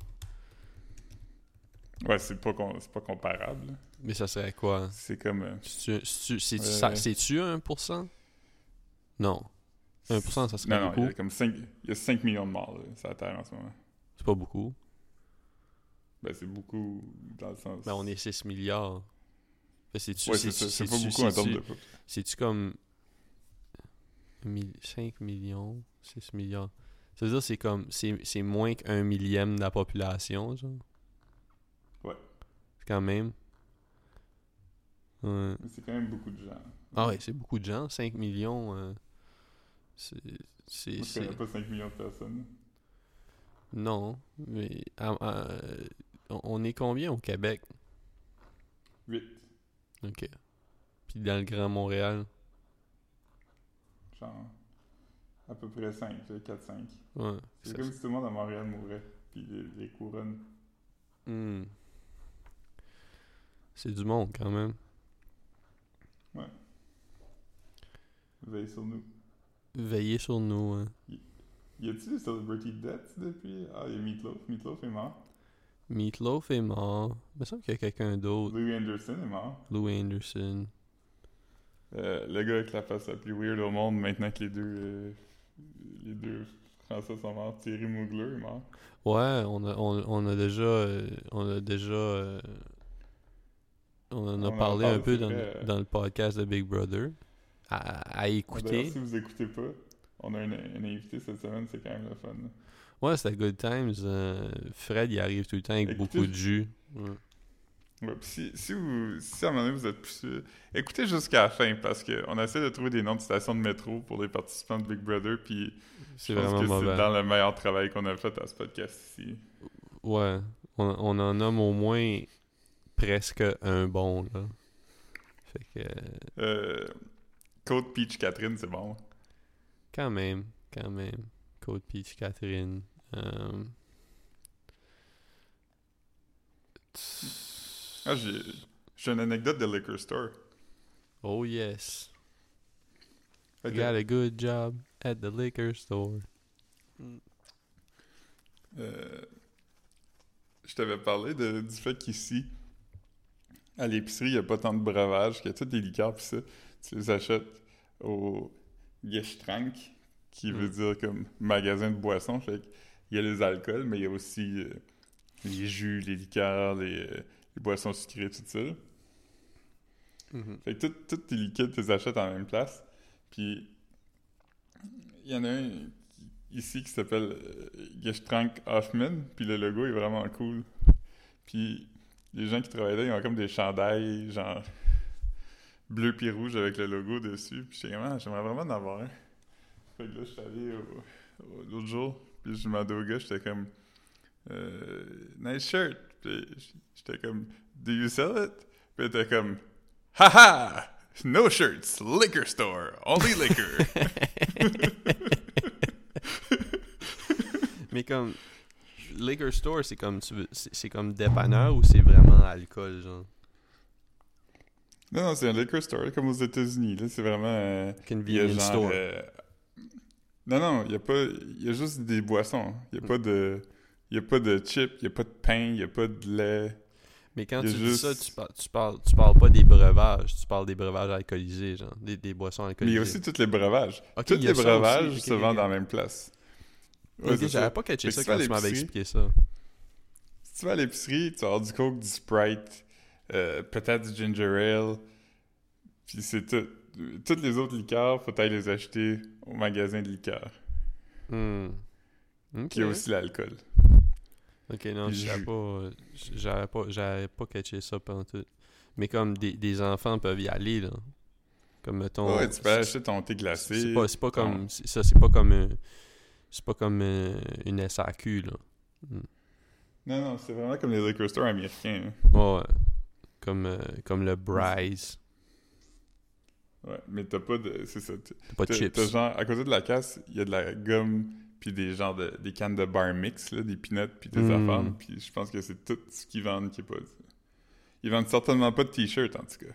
Ouais, c'est pas, c'est pas comparable. mais ça serait quoi? C'est comme... euh, C'est-tu c'est-tu- c'est-tu Euh, ça- c'est-tu 1%? Non. 1%, ça serait Non, non, il y beaucoup. a comme 5, il y a 5 millions de morts là, sur la Terre en ce moment. C'est pas beaucoup. Ben, c'est beaucoup dans le sens. Ben, on est 6 milliards. Fait c'est-tu- Ouais, c'est pas beaucoup en termes de. C'est-tu comme 5 millions, 6 milliards? Ça veut dire que c'est comme c'est c'est moins qu'un millième de la population, genre? Quand même. Ouais. C'est quand même beaucoup de gens. Ah ouais, c'est beaucoup de gens. 5 millions, euh, c'est... c'est- c'est- pas 5 millions de personnes. Non, mais... ah, ah, on- est combien au Québec? 8. Ok. Puis dans le Grand Montréal? Genre. À peu près 5, 4-5. Ouais. C'est comme si tout le monde à Montréal mourait. Puis les, les couronnes. Hmm. C'est du monde, quand même. Veillez sur nous. Veillez sur nous, hein. Y a-t-il des celebrity deaths depuis? Ah, il y a Meatloaf. Meatloaf est mort. Meatloaf est mort. Il me semble qu'il y a quelqu'un d'autre. Louis Anderson est mort. Lou Anderson. Euh, le gars avec la face la plus weird au monde maintenant que les deux. euh, les deux Français sont morts. Thierry Mugler est mort. Ouais, on a, on, on a déjà... euh, on a déjà... euh, on en a On parlé un peu c'est dans, euh. le podcast de Big Brother. À, à D'ailleurs, écouter. si vous écoutez pas, on a un, invité cette semaine, c'est quand même le fun. Ouais, c'était Good Times. euh, Fred, il arrive tout le temps avec Écoutez- beaucoup de jus. Ouais. Ouais, puis si, si, vous, si à un moment donné vous êtes plus sûr, écoutez jusqu'à la fin parce qu'on essaie de trouver des noms de stations de métro pour les participants de Big Brother, puis C'est je pense vraiment que c'est dans le meilleur travail qu'on a fait à ce podcast ici. Ouais, on, on en nomme au moins presque un bon, là. Fait que, euh, Euh, Code Peach Catherine, c'est bon. quand même, quand même. Code Peach Catherine. euh, Ah, j'ai une anecdote de Liquor Store. Oh yes. Ok. You got a good job at the liquor store. Euh, je t'avais parlé de, du fait qu'ici, à l'épicerie, il n'y a pas tant de breuvage, qu'il y a tous des liqueurs, puis ça, tu les achètes au Gestränk, qui veut Mm. dire comme magasin de boissons. Fait il y a les alcools, mais il y a aussi euh, les jus, les liqueurs, les, euh, les boissons sucrées, tout ça. Mhm. Fait que tout- tous tes liquides, tu les achètes en même place. Puis, il y en a un ici qui s'appelle euh, Gestrank Hoffman. Puis le logo est vraiment cool. Puis, les gens qui travaillent là, ils ont comme des chandails, genre bleu puis rouge avec le logo dessus. Puis, comme, Ah, j'aimerais vraiment en avoir un. Fait là, je suis allé au- au- l'autre jour. Puis, je demandais au gars, j'étais comme, euh, nice shirt. Puis, j'étais comme, do you sell it? Puis, il était comme, Haha! No shirts, liquor store, only liquor. Mais comme liquor store, c'est comme tu veux, c'est c'est comme dépanneur ou c'est vraiment alcool genre non, non, c'est un liquor store, comme aux États-Unis. Là, c'est vraiment. euh, il y a convenience genre, store. euh, Non, non, il y a pas. Il y a juste des boissons. Il y a pas de. N'y a pas de chip, il n'y a pas de pain, il n'y a pas de lait. Mais quand y tu a dis juste- ça, tu parles, tu, parles, tu parles pas des breuvages, tu parles des breuvages alcoolisés, genre, des, des boissons Mais il alcoolisées. y a aussi tous les breuvages. Ok, tous y les breuvages aussi. Ok, se ok, vendent dans la même place. Ouais, j'avais pas catché ça quand tu m'avais expliqué ça. Si tu vas à l'épicerie, tu vas avoir du Coke, du Sprite, euh, peut-être du Ginger Ale, puis c'est tout. Toutes les autres liqueurs, faut aller les acheter au magasin de liqueurs. Hmm. Ok. Puis il y a aussi l'alcool. Ok, non, j'avais pas, j'avais pas, j'avais pas catché ça pendant tout. Mais comme des, des enfants peuvent y aller, là. Comme mettons. ouais, tu peux acheter ton thé glacé. C'est pas, c'est pas ton- comme. Ça, c'est pas comme. C'est pas comme euh, une SAQ, là. Non, non, c'est vraiment comme les liquor stores américains. hein. Ouais, ouais. Comme, euh, comme le Bryce. Ouais, mais t'as pas de. C'est ça. t'as- pas de chips. t'as genre, à côté de la casse, il y a de la gomme, puis des genres de. des cannes de bar mix, là, des peanuts, puis des Mm. affaires. Puis je pense que c'est tout ce qu'ils vendent qui est pas. Ils vendent certainement pas de t-shirts, en tout cas.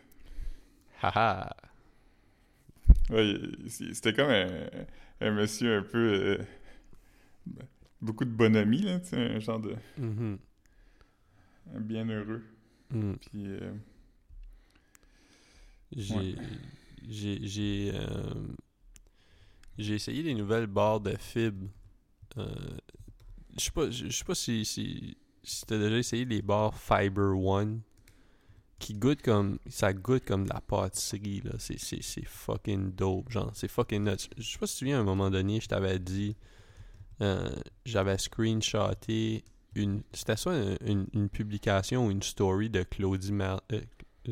Haha. Ouais, c'était comme un, un monsieur un peu. euh, beaucoup de bonhomie, là, tu sais, un genre de. Un bien heureux. Mm. Puis. euh, J'ai. Ouais. J'ai. J'ai. euh, J'ai essayé des nouvelles barres de fibres. Euh, je sais pas, je je sais pas si, si, si t'as déjà essayé les barres Fiber One. Qui goûtent comme. Ça goûte comme de la pâtisserie, là. C'est- fucking dope, genre. C'est fucking nuts. Je sais pas si tu te souviens, à un moment donné, je t'avais dit. Euh, J'avais screenshoté une. C'était soit une, une- une publication ou une story de Claudie Mar. euh,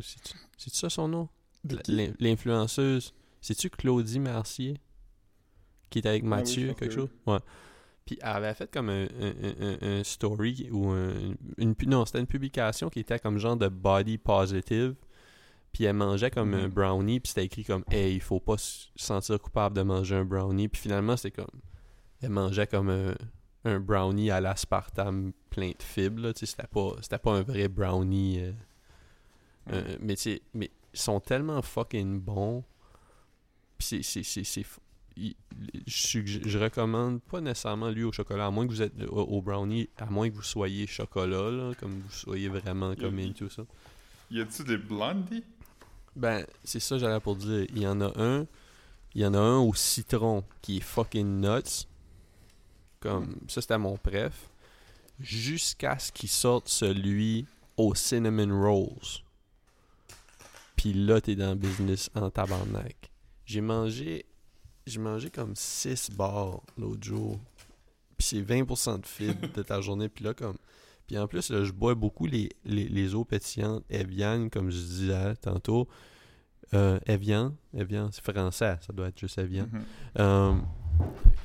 c'est-tu c'est-tu ça son nom? L'influenceuse. C'est-tu Claudie Mercier? Qui est avec Ah oui, Mathieu, quelque que chose? Ouais. Puis elle avait fait comme un, un- un- un- un story ou un- une, non, c'était une publication qui était comme genre de body positive. Puis elle mangeait comme un Mhm. brownie, puis c'était écrit comme Hey, il faut pas se sentir coupable de manger un brownie. Puis finalement, c'était comme. Elle mangeait comme un, un brownie à l'aspartame plein de fibres. là, C'était pas, c'était pas un vrai brownie. euh, euh, mais ils sont tellement fucking bons. Puis c'est, c'est, c'est, c'est f- il- je, recommande pas nécessairement lui au chocolat, à moins que vous êtes au, au brownie, à moins que vous soyez chocolat, là, comme vous soyez vraiment comme tout ça. Y a-tu des blondies? Ben, c'est ça j'allais pour dire. Il y en a un, il y en a un au citron qui est fucking nuts. Comme, ça c'était mon préf. Jusqu'à ce qu'il sorte celui au cinnamon rolls. Puis là, t'es dans le business en tabarnak. J'ai mangé, j'ai mangé comme 6 bars l'autre jour. Puis c'est 20% de fibres de ta journée. Puis là, comme. Puis en plus, là, je bois beaucoup les, les, les eaux pétillantes Evian, comme je disais tantôt. Euh, Evian, Evian, c'est français, ça doit être juste Evian. Mhm. Euh,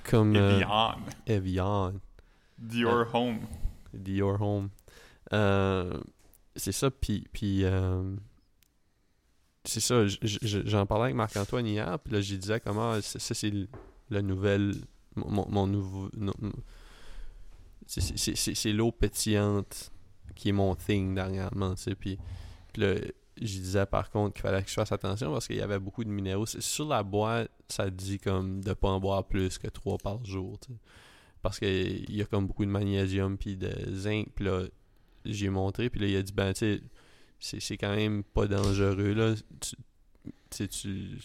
comme euh, Evian. Evian, Dior Home. Dior Home. Euh, c'est ça, puis, puis euh, c'est ça, j'en parlais avec Marc-Antoine hier, puis là, j'ai disais comment ça, ça, c'est le- la nouvelle, mon, nouveau, c'est- l'eau pétillante qui est mon thing dernièrement, tu sais, puis, puis là, je disais par contre qu'il fallait que je fasse attention parce qu'il y avait beaucoup de minéraux. Sur la boîte, ça dit comme de pas en boire plus que 3 par jour, tu sais parce qu'il y a comme beaucoup de magnésium puis de zinc puis là j'ai montré puis là il a dit ben tu sais c'est, quand même pas dangereux là tu tu tu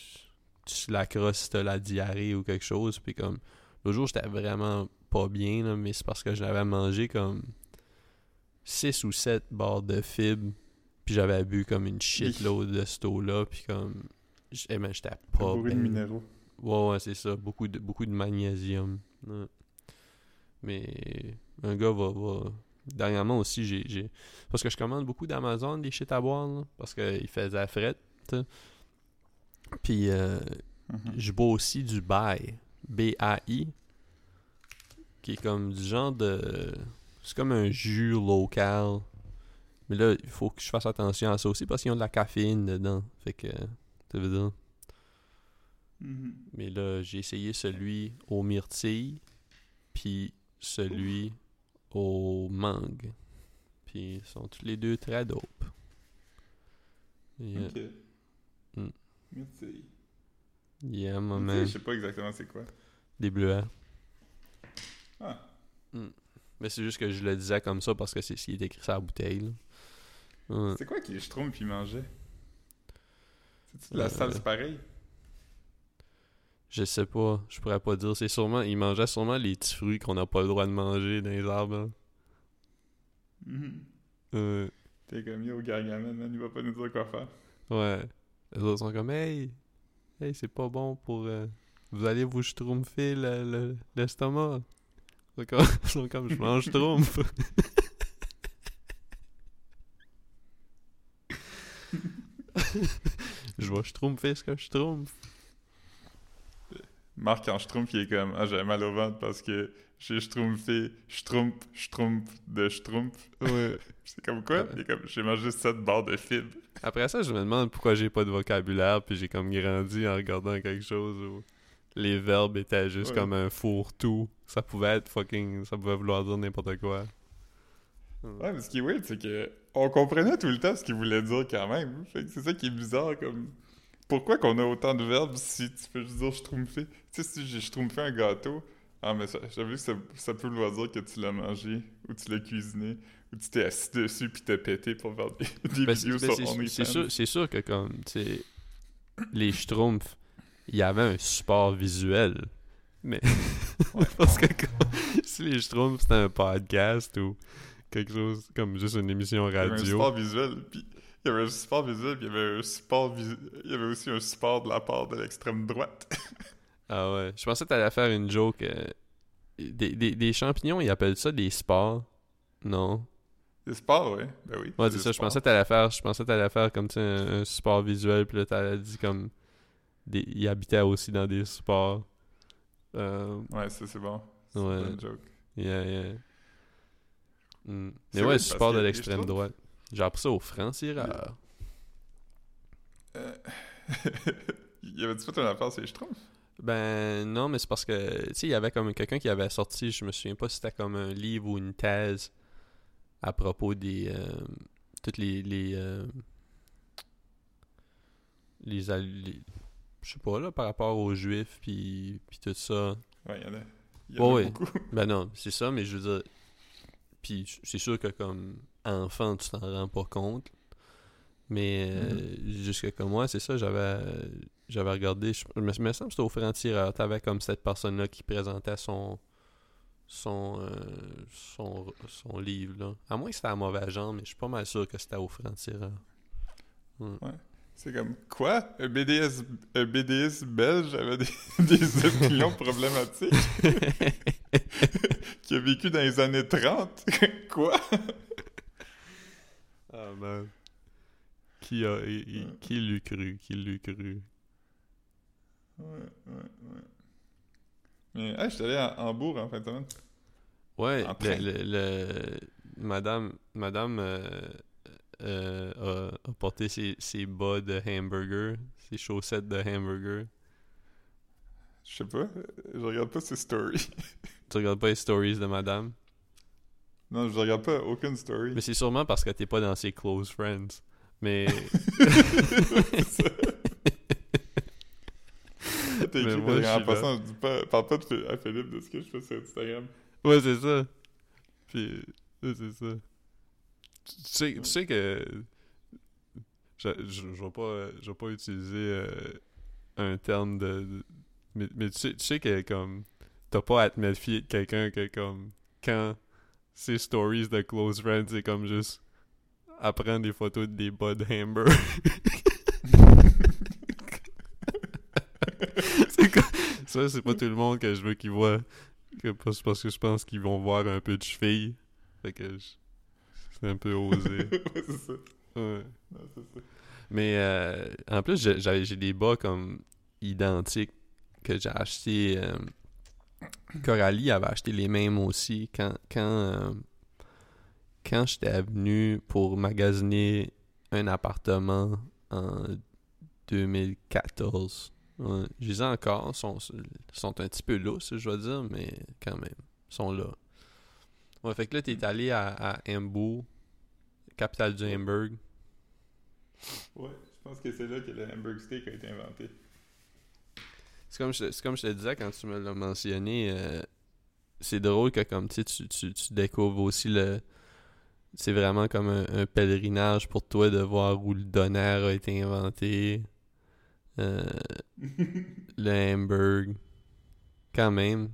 tu slackeras si t'as la diarrhée ou quelque chose puis comme le jour j'étais vraiment pas bien là, mais c'est parce que j'avais mangé comme 6 ou 7 barres de fibres puis j'avais bu comme une shitload de eau là puis comme eh ben, j'étais pas Bourré de minéraux. Ouais, ouais, c'est ça. Beaucoup de, beaucoup de magnésium. Ouais. Mais un gars va. va... Dernièrement aussi, j'ai. Parce que je commande beaucoup d'Amazon des shit à boire, là, parce qu'il faisait fret. tu sais. Puis euh, Mhm. je bois aussi du Bai. B-A-I. Qui est comme du genre de. C'est comme un jus local. Mais là, il faut que je fasse attention à ça aussi parce qu'ils ont de la caféine dedans. Fait que. Tu veux dire. Mhm. Mais là, j'ai essayé celui au myrtille, puis celui au mangue. Puis ils sont tous les deux très dope. Yeah, Ok. Mm. Merci. yeah my Tu sais, man. Je sais pas exactement c'est quoi. Des bleuets. Ah. Mm. Mais c'est juste que je le disais comme ça parce que c'est ce qui est écrit sur la bouteille. là. Ouais. C'est quoi que les schtroumpfs ils mangeaient? C'est-tu de la Euh, salse pareille? Je sais pas, je pourrais pas dire. C'est sûrement, ils mangeaient sûrement les petits fruits qu'on n'a pas le droit de manger dans les arbres. là. Mhm. Euh, T'es comme yo, Gargamel, man, il va pas nous dire quoi faire. ouais. Les autres sont comme, hey, hey, c'est pas bon pour. euh, vous allez vous schtroumpfer le- le- l'estomac. Sont comme- ils sont comme, je mange schtroumpf. je vais schtroumpfer ce que je schtroumpf. Marc en schtroumpf, il est comme Ah, j'ai mal au ventre parce que j'ai schtroumpfé, schtroumpf, schtroumpf de schtroumpf. Ouais. C'est comme quoi? Comme J'ai mangé 7 barres de fibres. Après ça, je me demande pourquoi j'ai pas de vocabulaire, puis j'ai comme grandi en regardant quelque chose où les verbes étaient juste Ouais. comme un fourre-tout. Ça pouvait être fucking. Ça pouvait vouloir dire n'importe quoi. Ouais, mais ce qui est weird, c'est que on comprenait tout le temps ce qu'il voulait dire quand même. Fait que c'est ça qui est bizarre, comme... Pourquoi qu'on a autant de verbes si tu peux juste dire schtroumpfer? Tu sais, si j'ai schtroumpfé un gâteau, ah, mais ça- j'avoue que ça, ça peut vouloir dire que tu l'as mangé, ou tu l'as cuisiné, ou tu t'es assis dessus puis t'as pété pour faire des, des Ben, c'est vidéos ben, sur OnlyFans. c'est sûr, c'est sûr que comme, tu sais, les schtroumpfs, il y avait un support visuel. Mais, parce que comme- si les schtroumpfs c'était un podcast ou quelque chose comme juste une émission Il y avait un radio. support visuel, puis il y avait un support visuel, puis il y avait un support visu- il y avait aussi un support de la part de l'extrême droite. Ah ouais. Je pensais que t'allais faire une joke. euh, des, des, des champignons, ils appellent ça des spores. Non? Des sports, ouais. Ben oui. Ouais, c'est ça. Je sports. pensais que t'allais faire, je pensais t'allais faire comme un, un support visuel, puis là t'allais dit comme. Des, ils habitaient aussi dans des supports. Euh, Ouais, ça c'est bon. C'est Ouais. une bonne joke. yeah, yeah. Mm. Mais ouais, support de l'extrême droite. J'ai appris ça au franc-tireur. Euh, y avait-tu fait une affaire sur les Schtroumpfs? Ben non, mais c'est parce que, tu sais, il y avait comme quelqu'un qui avait sorti, je me souviens pas si c'était comme un livre ou une thèse à propos des. euh, toutes les. les euh, les, je sais pas, là, par rapport aux juifs, puis, puis tout ça. Ouais, il y en a. Il y en a beaucoup. Ben non, c'est ça, mais je veux dire. Puis c'est sûr que comme enfant, tu t'en rends pas compte. Mais euh, jusque comme moi, c'est ça, j'avais j'avais regardé, je me, me semble que c'était au franc-tireur, t'avais comme cette personne-là qui présentait son son, euh, son son livre là. À moins que c'était à mauvais genre, mais je suis pas mal sûr que c'était au franc-tireur. C'est comme, quoi? Un BDS, un BDS belge avait des, des opinions problématiques? Qui a vécu dans les années 30? quoi? Ah man. Qui a Ouais. qui l'eût cru, qui l'eût cru? Ouais, ouais, ouais. Mais, hey, je suis allé à Hambourg en fin de semaine. Ouais, En le, train. le- le- madame, madame euh, euh, a, a porté ses, ses bas de hamburger, ses chaussettes de hamburger. Je sais pas, je regarde pas ses stories. Tu regardes pas les stories de madame? Non, je regarde pas aucune story. Mais c'est sûrement parce que t'es pas dans ses close friends. Mais Mais écrit, moi, en passant, je dis pas, parle pas de à Philippe de ce que je fais sur Instagram. ouais, c'est ça. Puis c'est ça. Tu sais, tu sais que je, vais pas je vais pas utiliser euh, un terme de, mais, mais tu sais que comme t'as pas à te méfier de quelqu'un que comme quand ses stories de close friends c'est comme juste à des photos de des bas de hamburger. ça c'est pas tout le monde que je veux qu'ils voient que parce que je pense qu'ils vont voir un peu de cheville. Fait que je- c'est un peu osé. ouais, c'est ça. Ouais. Non, c'est ça. Mais euh, en plus, j'ai- des bas comme identiques que j'ai acheté. euh, Coralie avait acheté les mêmes aussi quand quand euh, quand j'étais venu pour magasiner un appartement en 2014. Ouais, je les ai encore, sont, sont un petit peu lousses, je dois dire, mais quand même, sont là. Ouais, fait que là, t'es allé à, à Hambourg, capitale du Hamburg. Ouais, je pense que c'est là que le hamburg steak a été inventé. C'est comme, je, c'est comme je te disais quand tu me l'as mentionné. euh, c'est drôle que comme tu, tu, tu, découvres aussi le c'est vraiment comme un, un pèlerinage pour toi de voir où le doner a été inventé euh, le hamburg quand même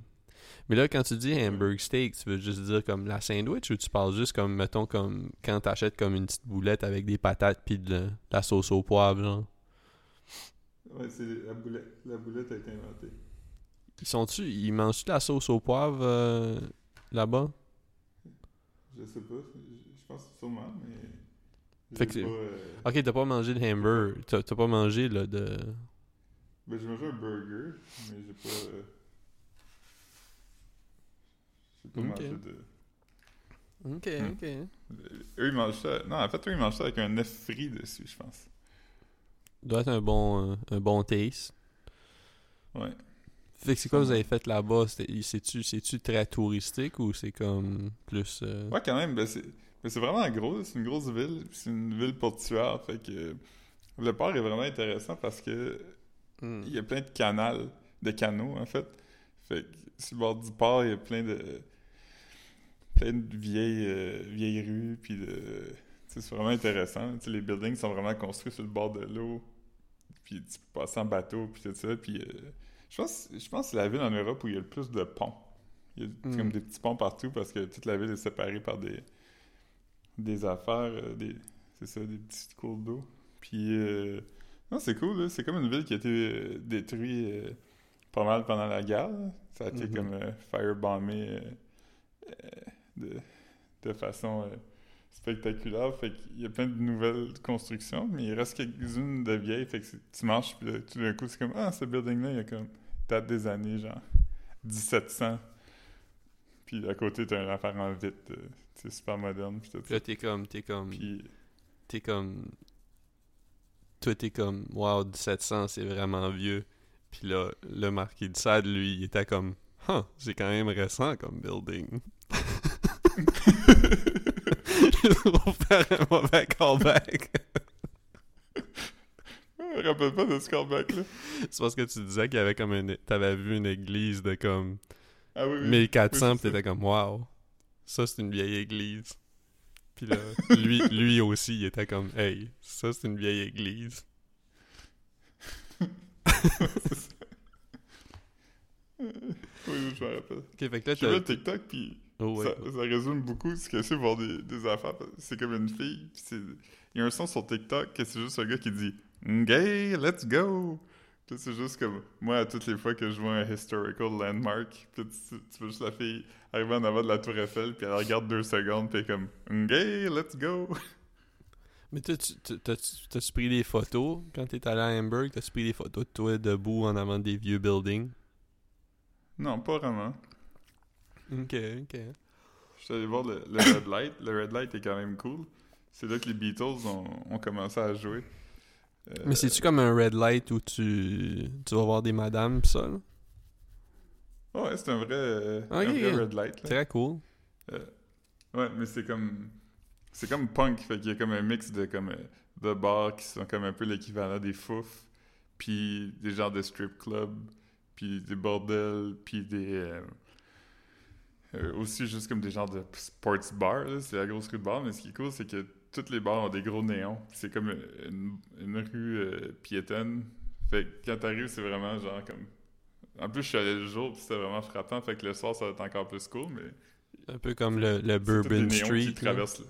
mais là quand tu dis hamburg steak tu veux juste dire comme la sandwich ou tu parles juste comme mettons comme quand t'achètes comme une petite boulette avec des patates puis de, la- de la sauce au poivre genre? Ouais, c'est la boulette. La boulette a été inventée. ils sont-tu ils mangent-tu de la sauce au poivre euh, là-bas? Je sais pas. Je pense sûrement, mais. Fait que pas, euh, ok t'as pas mangé de hamburg t'as t'as pas mangé là de Ben, j'ai mangé un burger, mais j'ai pas. euh, J'ai pas mangé de. ok Hmm. ok Eux, ils mangent ça. Non, en fait, eux, ils mangent ça avec un œuf frit dessus, je pense. doit être un bon euh, un bon taste Ouais. Fait que c'est quoi vous avez fait là-bas? C'est-tu, c'est-tu très touristique ou c'est comme plus... euh, Ouais, quand même. Ben, c'est ben, c'est vraiment gros. C'est une grosse ville. C'est une ville portuaire. Fait que. Le port est vraiment intéressant parce que hmm. il y a plein de canals, de canaux, en fait. Fait que sur le bord du port, il y a plein de. Plein de vieilles, euh, vieilles rues. Puis de. c'est vraiment intéressant. Les buildings sont vraiment construits sur le bord de l'eau. Puis tu peux passer en bateau, puis tout ça. Puis euh, je pense, je pense que c'est la ville en Europe où il y a le plus de ponts. Il y a Mm. comme des petits ponts partout parce que toute la ville est séparée par des, des affaires, euh, des, c'est ça, des petits cours d'eau. Puis, euh, non, c'est cool, là. C'est comme une ville qui a été détruite pas mal pendant la guerre. là. Ça a été Mhm. comme firebombé euh, de, de façon euh, spectaculaire. Fait qu'il y a plein de nouvelles constructions, mais il reste quelques-unes de vieilles. Fait que tu marches, puis là, tout d'un coup, c'est comme Ah, ce building-là, il y a comme date des années, genre 1700. Puis à côté, t'as une affaire en vite. euh, c'est super moderne, puis là, t'es comme, t'es comme, Puis, t'es comme... Toi, t'es comme, wow, 1700, c'est vraiment vieux. Puis là, le marquis de Sade, lui, il était comme, huh, c'est quand même récent comme building. Pour faire un mauvais callback. je me rappelle pas de ce callback-là. c'est parce que tu disais qu'il y avait comme une... T'avais vu une église de comme Ah oui, oui. 1400, Oui, pis t'étais comme, wow, ça c'est une vieille église. Puis là, lui, lui aussi, il était comme, hey, ça c'est une vieille église. Oui, je me rappelle. Ok, fait que là, J'ai vu un TikTok, puis Oh, ouais. ça, ça résume beaucoup ce que c'est voir des, des affaires. C'est comme une fille. Il y a un son sur TikTok que c'est juste un gars qui dit « Gay, let's go! » Puis c'est juste comme... Moi, à toutes les fois que je vois un historical landmark, puis tu, tu vois juste la fille arriver en avant de la tour Eiffel, puis elle regarde deux secondes, puis elle est comme « Gay, let's go! Mais t'as-tu pris des photos quand t'es allé à Hamburg? T'as-tu pris des photos de toi debout en avant des vieux buildings? » Non, pas vraiment. Ok, ok. Je suis allé voir le, le Red Light. Le Red Light est quand même cool. C'est là que les Beatles ont, ont commencé à jouer. Euh, Mais c'est-tu comme un red light où tu, tu vas voir des madames pis ça? là? Ouais, c'est un vrai, euh, un vrai. Red Light. là. Très cool. Euh, ouais, mais c'est comme. C'est comme punk, fait qu'il y a comme un mix de comme de bars qui sont comme un peu l'équivalent des fouf, puis des genres de strip club, puis des bordels, puis des euh, aussi juste comme des genres de sports bars, là, c'est la grosse rue de bar, mais ce qui est cool, c'est que tous les bars ont des gros néons. C'est comme une, une rue euh, piétonne. Fait que quand t'arrives, c'est vraiment genre comme. En plus, je suis allé le jour, puis c'était vraiment frappant. Fait que le soir, ça va être encore plus cool, mais Un peu comme le, le des Bourbon Street. qui traversent.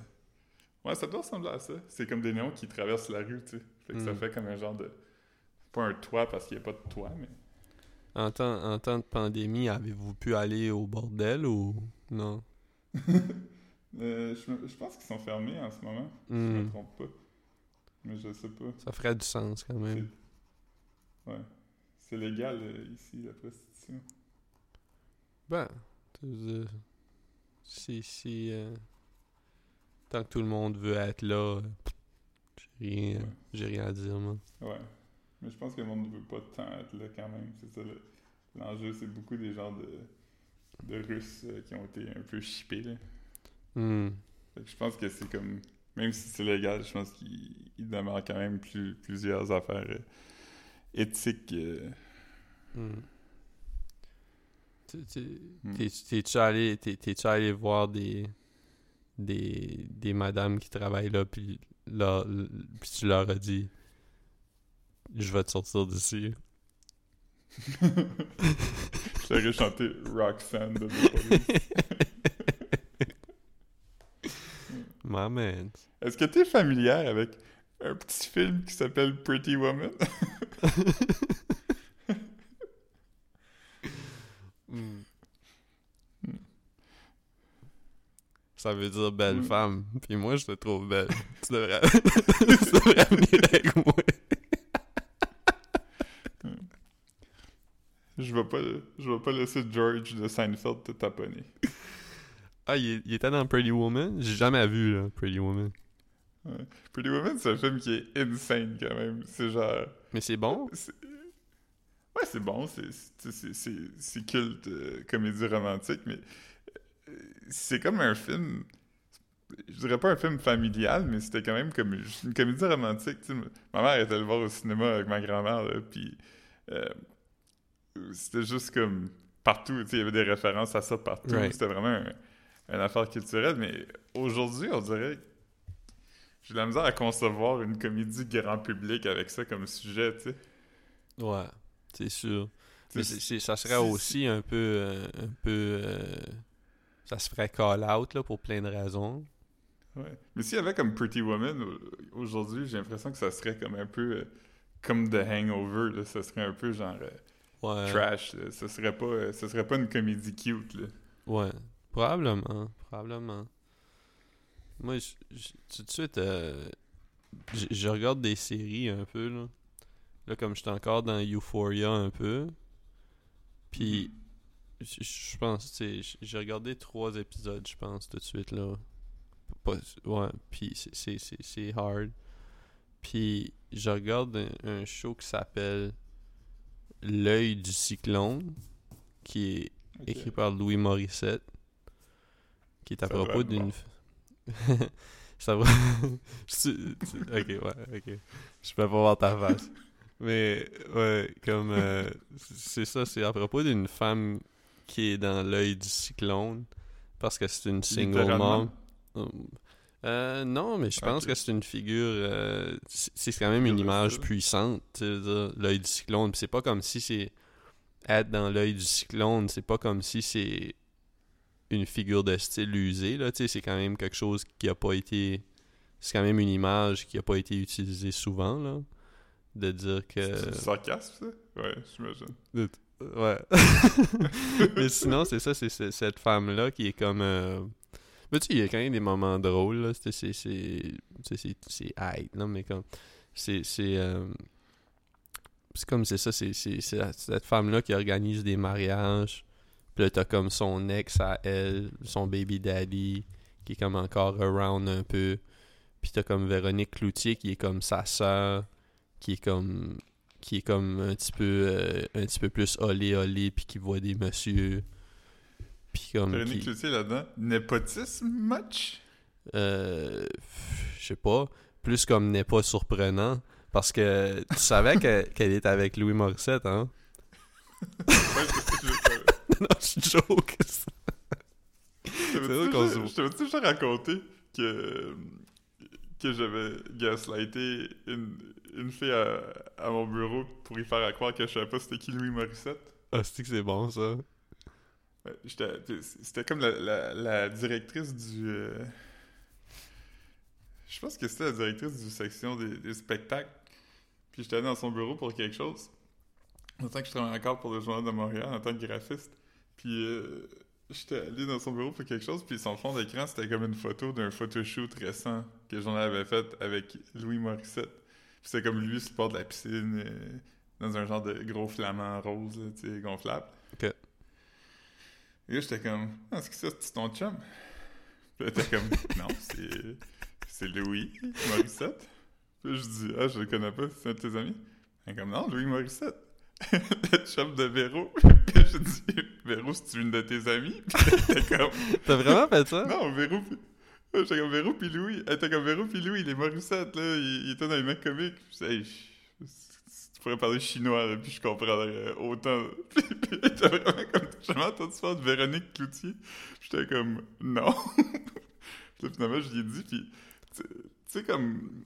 Ouais, ça doit ressembler à ça. C'est comme des néons qui traversent la rue, tu sais. Fait que ça Mm. fait comme un genre de. Pas un toit parce qu'il n'y a pas de toit, mais. En temps, en temps de pandémie, avez-vous pu aller au bordel ou non? Euh, je, pense qu'ils sont fermés en ce moment. Si je me Hmm, trompe pas. Mais je sais pas. Ça ferait du sens quand même. Ouais. C'est légal euh, ici, la prostitution. Ben, dire, si, si, euh, tant que tout le monde veut être là, euh, j'ai rien, Ouais. j'ai rien à dire, moi. Ouais. Mais je pense que le monde ne veut pas tant être là quand même. C'est ça le- l'enjeu. C'est beaucoup des gens de, de Russes euh, qui ont été un peu chippés, là. Hmm. Fait que je pense que c'est comme. Même si c'est légal, je pense qu'il il demeure quand même plus, plusieurs affaires euh, éthiques. euh. Hmm. Hmm. T'es- T'es-tu allé, allé voir des, des, des madames qui travaillent là, puis, leur- puis tu leur as dit Je vais te sortir d'ici. Je t'aurais chanté Roxanne de The. My man. Est-ce que t'es familière avec un petit film qui s'appelle Pretty Woman? Ça veut dire belle Mm. femme. Puis moi, je te trouve belle. tu devrais, tu devrais venir avec moi. Je vais pas, je vais pas laisser George de Seinfeld te taponner. Ah, il, il était dans Pretty Woman? J'ai jamais vu, là, Pretty Woman. Ouais. Pretty Woman, c'est un film qui est insane quand même. C'est genre. Mais c'est bon? Ouais, c'est bon, c'est- culte euh, comédie romantique, mais euh, c'est comme un film. Je dirais pas un film familial, mais c'était quand même comme une comédie romantique. Ma mère était le voir au cinéma avec ma grand-mère, là, puis euh, c'était juste comme partout. Il y avait des références à ça partout. Right. C'était vraiment un- une affaire culturelle, mais aujourd'hui, on dirait j'ai de la misère à concevoir une comédie grand public avec ça comme sujet, tu sais. Ouais, c'est sûr. Mais ça serait aussi un peu. euh, un peu euh, ça se ferait call-out là, pour plein de raisons. Ouais. Mais s'il y avait comme Pretty Woman au- aujourd'hui, j'ai l'impression que ça serait comme un peu euh, comme The Hangover, là. Ça serait un peu genre Ouais. trash, là. Ça serait pas, euh, ça serait pas une comédie cute, là. Ouais. Probablement. Probablement. Moi, je- je- tout de suite, euh, je je regarde des séries un peu, là. Là, comme je suis encore dans Euphoria un peu. Puis, je je pense, tu sais, j- j'ai regardé trois épisodes, je pense, tout de suite, là. Pas, ouais, puis c'est- hard. Puis, je regarde un, un show qui s'appelle L'œil du cyclone, qui est écrit par Louis Morissette, qui est à Ça propos d'une. ça va. Ok, ouais, ok. Je peux pas voir ta face. Mais, ouais, comme. euh, c'est ça, c'est à propos d'une femme qui est dans l'œil du cyclone, parce que c'est une single mom. Euh, non, mais je pense que c'est une figure. euh, c'est quand même une image puissante, tu sais, je veux dire, l'œil du cyclone. C'est pas comme si c'est. Être dans l'œil du cyclone, c'est pas comme si c'est une figure de style usée, là, tu sais, c'est quand même quelque chose qui a pas été. C'est quand même une image qui a pas été utilisée souvent, là. De dire que. C'est du sarcasme, ça? Ouais, j'imagine. Ouais. Mais sinon, c'est ça, c'est c'est cette femme-là qui est comme. euh, Mais tu sais, il y a quand même des moments drôles, là. C'est. C'est. C'est. Là, mais comme. C'est. C'est. euh, comme c'est ça, c'est cette femme-là qui organise des mariages. Puis là, t'as comme son ex à elle, son baby daddy, qui est comme encore around un peu. Puis t'as comme Véronique Cloutier qui est comme sa sœur, qui est comme qui est comme un petit peu euh, un petit peu plus olé olé puis qui voit des messieurs puis comme Véronique qui- Cloutier là-dedans. Népotisme match? euh, je sais pas. Plus comme n'est pas surprenant. Parce que tu savais que- qu'elle est avec Louis Morissette hein? Non je joke. Je vrai qu'on se- je t'avais déjà raconté que, que j'avais gaslighté une, une fille à, à mon bureau pour y faire croire que je savais pas c'était qui Louis Morissette. ah c'est que c'est bon ça? C'était comme la, directrice du... euh, Je pense que c'était la directrice du section des, spectacles. Puis j'étais allé dans son bureau pour quelque chose. En tant que je travaillais encore pour le Journal de Montréal, en tant que graphiste. Puis euh, j'étais allé dans son bureau pour quelque chose, puis son fond d'écran, c'était comme une photo d'un photoshoot récent que le journal avait fait avec Louis Morissette. Puis c'était comme lui sur le de la piscine, euh, dans un genre de gros flamant rose, tu sais, gonflable. Et là, j'étais comme, ah, est-ce que ça, c'est ton chum? Puis là, t'es comme, non, c'est, c'est Louis Morissette. Puis là, je dis, ah, je le connais pas, c'est un de tes amis? Elle est comme, non, Louis Morissette. le chum de Véro. Puis je dis, Véro, c'est une de tes amis? Puis comme, t'as vraiment fait ça? Non, Véro, puis... J'étais comme Véro puis Louis. Elle était comme Véro puis Louis, les Morissette, là, il, il était dans les mecs comiques. Je- tu pourrais parler chinois, puis je comprendrais autant. puis était vraiment comme, jamais entendu parler de Véronique Cloutier. J'étais comme, non. puis finalement, je lui ai dit, puis, tu sais, comme,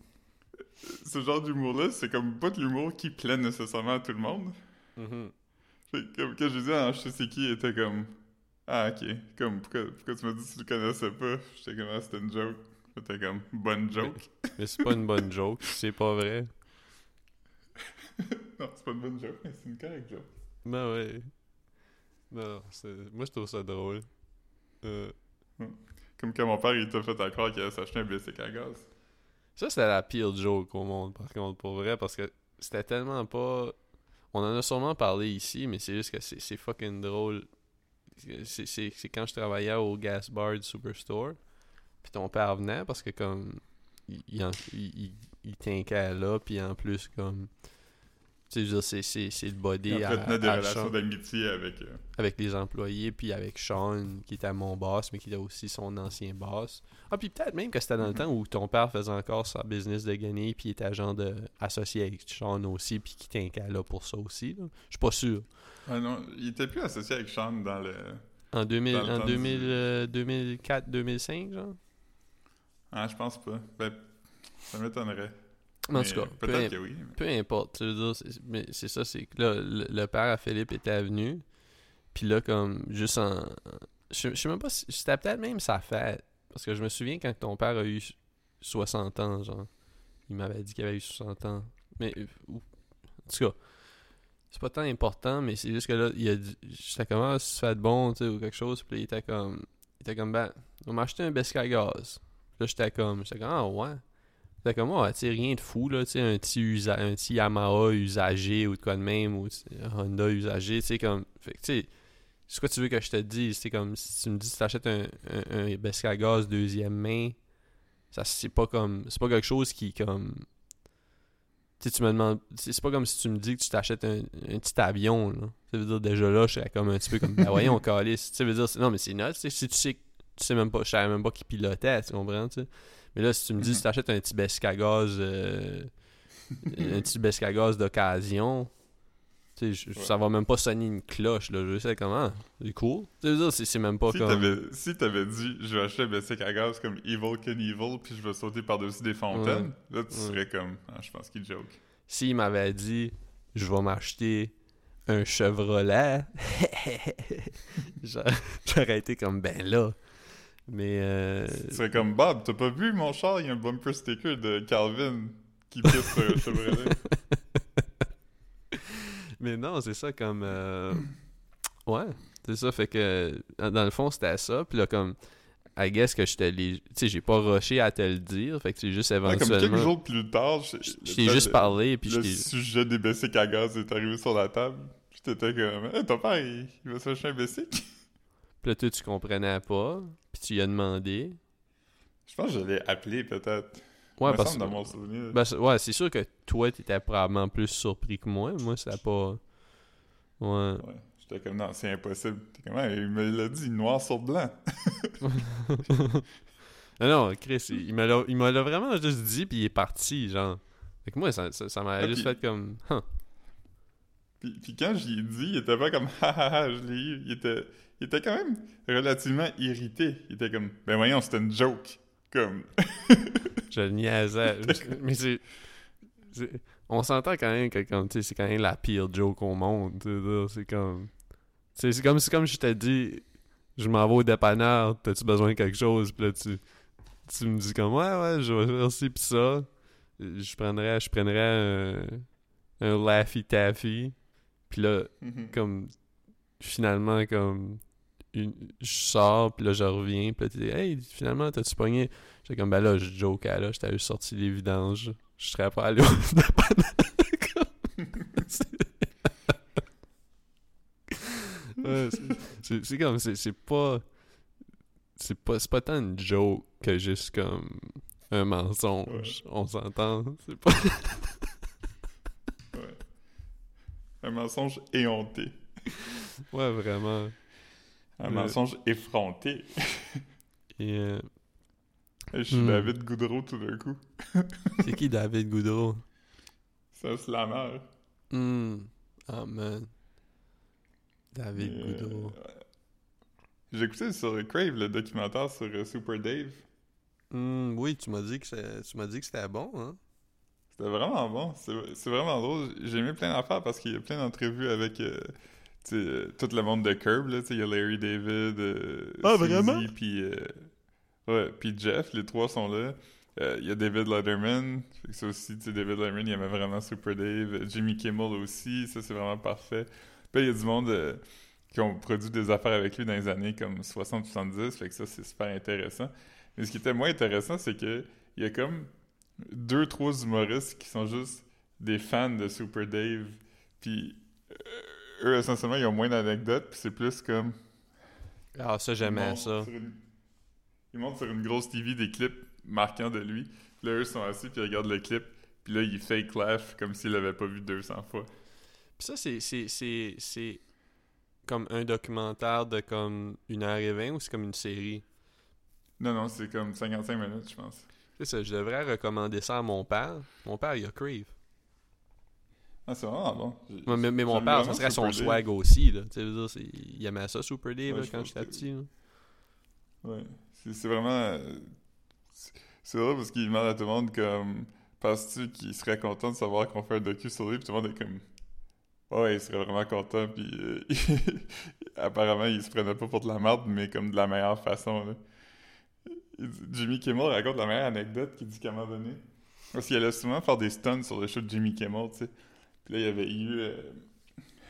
ce genre d'humour-là, c'est comme pas de l'humour qui plaît nécessairement à tout le monde. Fait que, comme, quand je dit, ah, je sais c'est qui, il était comme, ah, ok. Comme, pourquoi, pourquoi tu m'as dit que tu le connaissais pas? J'étais comme, ah, c'était une joke. C'était comme, bonne joke. Mais c'est pas une bonne joke, c'est pas vrai. Non, c'est pas une bonne joke, mais c'est une correcte joke. Ben ouais. Non, c'est... moi je trouve ça drôle. Euh, Comme quand mon père, il t'a fait à croire qu'il allait s'acheter un bicycle à gaz. Ça, c'était la pire joke au monde, par contre, pour vrai, parce que c'était tellement pas. On en a sûrement parlé ici, mais c'est juste que c'est, c'est fucking drôle. C'est, c'est, c'est quand je travaillais au gas bar du Superstore, puis ton père venait parce que, comme, il, il, il, tinquait là, puis en plus, comme. Tu sais, je veux dire, c'est, le body entretenait des à relations d'amitié avec... euh, avec les employés, puis avec Sean, qui était mon boss, mais qui était aussi son ancien boss. Ah, puis peut-être même que c'était dans le Mhm. temps où ton père faisait encore sa business de gagner, puis il était agent de, associé avec Sean aussi, puis qui là pour ça aussi. Je suis pas sûr. Ah non, il était plus associé avec Sean dans le... En, 2000, Dans le en temps 2000, du- euh, 2004, 2005, genre? Ah, je pense pas. Ben, ça m'étonnerait. En tout cas, peu, Peut-être que oui. mais- peu importe. tu veux dire, c'est- mais c'est ça, c'est que là, le, le père à Philippe était venu, puis là, comme, juste en... Je je sais même pas si... C'était peut-être même sa fête, parce que je me souviens quand ton père a eu 60 ans, genre, il m'avait dit qu'il avait eu 60 ans. Mais, euh, ou- en tout cas, c'est pas tant important, mais c'est juste que là, il a dit... J'étais comme, ah, si tu fais de bon, tu sais, ou quelque chose, puis là, il était comme... Il était comme, ben, on m'a acheté un biscuit à gaz. Là, j'étais comme, j'étais comme, ah, ouais. C'était comme, ouais, tu sais, rien de fou, là, tu sais, un petit, usa- un petit Yamaha usagé ou de quoi de même, ou un Honda usagé, tu sais, comme, fait que, tu sais, c'est quoi tu veux que je te dise, c'est comme, si tu me dis que tu achètes un, un, un biscuit à gaz deuxième main, ça, c'est pas comme, c'est pas quelque chose qui, comme, tu sais, tu me demandes, c'est pas comme si tu me dis que tu t'achètes un, un petit avion, là. Ça veut dire, déjà là, je serais comme un petit peu comme, ben voyons, calice, tu sais, veut dire, non, mais c'est nuts, tu sais, si tu sais, que- tu sais même pas, je savais même pas qui pilotait, tu comprends, tu sais. Mais là, si tu me dis que tu t'achètes un petit biscuit à gaz, euh, un petit biscuit à gaz d'occasion, tu sais, Ouais. ça va même pas sonner une cloche, là. Je sais comment? C'est cool. Tu dire, c'est même pas Si comme. t'avais, si t'avais dit, je vais acheter un bicycle à gaz comme Evil Can Evil, puis je vais sauter par-dessus des fontaines, là, tu Ouais. serais comme, ah, je pense qu'il joke. S'il m'avait dit, je vais m'acheter un Chevrolet, j'aurais été comme, ben là. Mais. Euh... Tu serais comme, Bob, t'as pas vu mon char, il y a un bumper sticker de Calvin qui pisse sur un Chevrolet. Mais non, c'est ça comme. euh, Ouais, c'est ça. Fait que, dans le fond, c'était ça. Puis là, comme. I guess que l'ai. Tu sais, j'ai pas rushé à te le dire. Fait que c'est juste Ouais, comme éventuellement. quelques jours plus tard, je, t'ai juste le- parlé. Puis le sujet des bicycles à gaz est arrivé sur la table. Puis t'étais comme, hey, ton père, il, il va s'acheter un bicycle. Puis là, toi, tu comprenais pas. Puis tu lui as demandé. Je pense que je l'ai appelé peut-être. Ouais, me parce semble dans mon souvenir. Ben, ouais, c'est sûr que toi, t'étais probablement plus surpris que moi. Moi, ça pas. Ouais. Ouais. J'étais comme, non, c'est impossible. T'es comme, Ouais, il me l'a dit noir sur blanc. non, non, Chris, il me l'a vraiment juste dit, puis il est parti, genre. Fait que moi, ça, ça, ça m'a Ah, juste fait comme. Huh. Puis, puis quand j'y ai dit, il était pas comme, ha ha ha, je l'ai eu. Il était, il était quand même relativement irrité. Il était comme, ben voyons, c'était une joke. Comme, Je niaisais. Mais c'est. On s'entend quand même que comme, c'est quand même la pire joke au monde. C'est comme. C'est comme, comme je t'ai dit, je m'en vais au dépanneur, t'as-tu besoin de quelque chose? Puis là, tu, tu me dis comme, ouais, ouais, je vais faire ci pis ça. Je prendrais, je prendrais un, un Laffy Taffy. Puis là, comme finalement comme une- je sors puis là je reviens puis là tu dis hey finalement t'as-tu pogné? J'étais comme ben là je jokais là j'étais juste sorti les vidanges je serais pas allé au Ouais, c'est- comme c'est pas c'est pas pas tant une joke que juste comme un mensonge on s'entend c'est pas ouais. Un mensonge éhonté. ouais vraiment Un mensonge effronté. et euh, Je suis Hmm. David Goudreau tout d'un coup. c'est qui David Goudreau? C'est un slammer. Hmm. Ah, man. David Mais, Goudreau. euh, J'ai écouté sur Crave le documentaire sur euh, Super Dave. Hmm, oui, tu m'as dit que tu m'as dit que c'était bon, hein? C'était vraiment bon. C'est vraiment drôle. J'ai aimé plein d'affaires parce qu'il y a plein d'entrevues avec euh, tu sais, euh, tout le monde de Curb. Là, il y a Larry David, euh, Ah, puis euh, ouais, puis Jeff. Les trois sont là. Euh, Il y a David Letterman. Ça aussi, David Letterman, il aimait vraiment Super Dave. Jimmy Kimmel aussi. Ça, c'est vraiment parfait. Puis il y a du monde qui ont produit des affaires avec lui dans les années comme 60-70. Fait que ça, c'est super intéressant. Mais ce qui était moins intéressant, c'est que il y a comme deux, trois humoristes qui sont juste des fans de Super Dave. Puis eux, essentiellement, ils ont moins d'anecdotes. Puis c'est plus comme. Ah, ça, j'aimais ça. une- Ils montrent sur une grosse TV des clips marquants de lui. Puis là, eux sont assis, puis ils regardent le clip. Puis là, ils fake laugh comme s'ils l'avaient pas vu 200 fois. Puis ça, c'est, c'est, c'est, c'est comme un documentaire de comme une heure et vingt ou c'est comme une série? Non, non, c'est comme 55 minutes, je pense. C'est ça, je devrais recommander ça à mon père. Mon père, il a Crave. Ah, c'est vraiment bon. Ouais, mais, mais mon père, ça serait son swag aussi. Là. Dire, il aimait ça, Super Dave, Ouais, là, je quand j'étais que- petit. là. Ouais. C'est vraiment. euh, c'est- drôle parce qu'il demande à tout le monde comme. Penses-tu qu'il serait content de savoir qu'on fait un docu sur lui? Puis tout le monde est comme. Ouais, il serait vraiment content. Puis euh, apparemment, il se prenait pas pour de la merde, mais comme de la meilleure façon. Là. Jimmy Kimmel raconte la meilleure anecdote qu'il dit qu'à un moment donné. Parce qu'il allait souvent faire des stunts sur le show de Jimmy Kimmel, tu sais. Puis là, il avait eu. euh,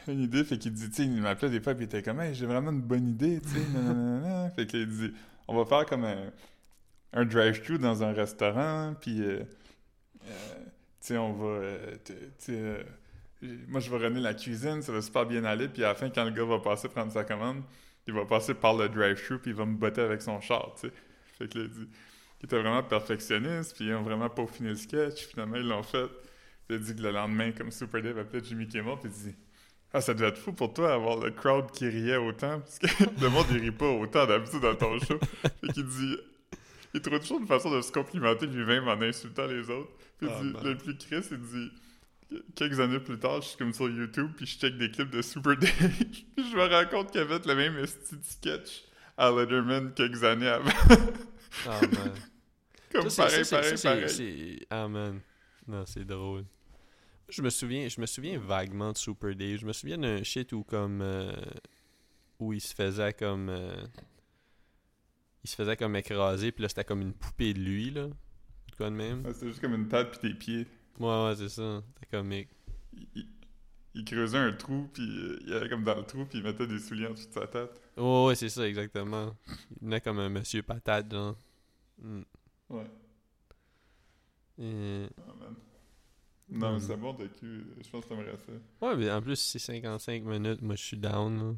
une idée, fait qu'il dit, tu sais, il m'appelait des fois, puis il était comme, hey, j'ai vraiment une bonne idée, tu sais. Fait qu'il dit, on va faire comme un, drive-thru dans un restaurant, puis, euh, euh, tu sais, on va, moi, je vais runner la cuisine, ça va super bien aller, puis à la fin, quand le gars va passer prendre sa commande, il va passer par le drive-thru, puis il va me botter avec son char, tu sais. Fait que il dit, il était vraiment perfectionniste, puis ils ont vraiment peaufiné le sketch, finalement, ils l'ont fait. Puis il dit que le lendemain, comme Super Dave appelait Jimmy Kimmel, puis il dit Ah, ça devait être fou pour toi avoir le crowd qui riait autant, parce que le monde il rit pas autant d'habitude dans ton show. Fait qu'il dit Il trouve toujours une façon de se complimenter lui-même en insultant les autres. Puis Ah, dit ben. Le plus Chris, il dit Quelques années plus tard, je suis comme sur YouTube, puis je check des clips de Super Dave, puis je me rends compte qu'il avait le même de sketch à Letterman quelques années avant. Ah, man. comme Ça, c'est- pareil, ça, pareil, pareil. Ah, man. Non, c'est drôle. Je me souviens, je me souviens vaguement de Super Dave. Je me souviens d'un shit où comme euh, où il se faisait comme euh, il se faisait comme écraser puis là c'était comme une poupée de lui là. Quoi de même. Ouais, C'était juste comme une tête puis des pieds. Ouais ouais c'est ça. C'était comique. il, il- creusait un trou, puis euh, il allait comme dans le trou, puis il mettait des souliers en dessous de sa tête. Ouais ouais c'est ça exactement. Il venait comme un monsieur patate genre. Mm. Ouais. Et- Ah, man. Non, Mm. mais c'est bon, t'as cul. Je pense que t'aimerais ça. Ouais mais en plus c'est 55 minutes. Moi je suis down.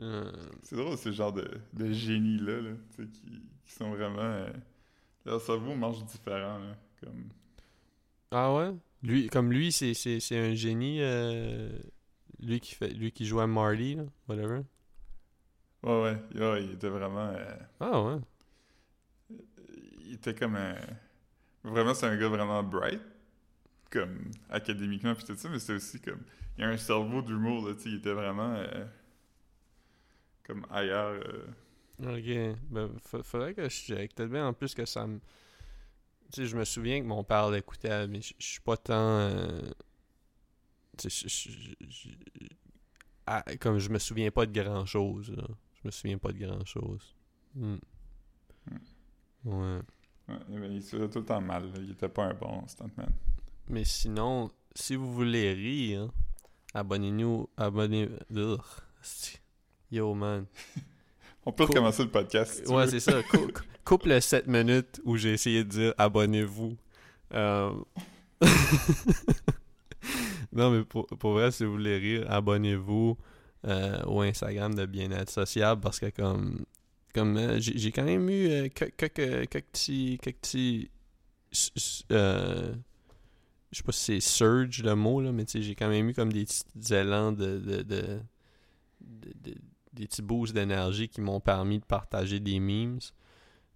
Euh, C'est drôle, ces genres de, de génies-là, là, tu sais, qui, qui sont vraiment... euh, leur cerveau marche différent, là. Comme... Ah ouais? Lui, comme lui, c'est, c'est, c'est un génie. euh, lui, qui fait, lui qui joue à Marty, là, whatever. Ouais, ouais, il était vraiment... Ah ouais? il était comme un... Vraiment, c'est un gars vraiment bright, comme académiquement, puis tout ça, mais c'est aussi comme... Il a un cerveau d'humour, là, tu sais, il était vraiment... euh, comme ailleurs... euh, Ok. Ben, fa- faudrait que je check. Peut-être bien en plus que ça me. Tu sais, je me souviens que mon père l'écoutait, mais je suis pas tant. euh, Tu sais, ah, comme je me souviens pas de grand chose, là. Je me souviens pas de grand chose. Ouais. Ouais, il se faisait tout le temps mal. là. Il était pas un bon stuntman. Mais sinon, si vous voulez rire, abonnez-nous. Abonnez. Ugh. Asti. Yo, man. On peut recommencer le podcast. si Ouais, c'est ça. Cou- cou- coupe le 7 minutes où j'ai essayé de dire abonnez-vous. Euh, non, mais pour, pour vrai, si vous voulez rire, abonnez-vous euh, au Instagram de Bien-être Sociable parce que comme, comme euh, j'ai quand même eu euh, que- quelques, quelques petits. Quelques euh, je sais pas si c'est surge le mot, là, mais tu sais, j'ai quand même eu comme des petits élans de, de, de- de- de- des petits boosts d'énergie qui m'ont permis de partager des memes.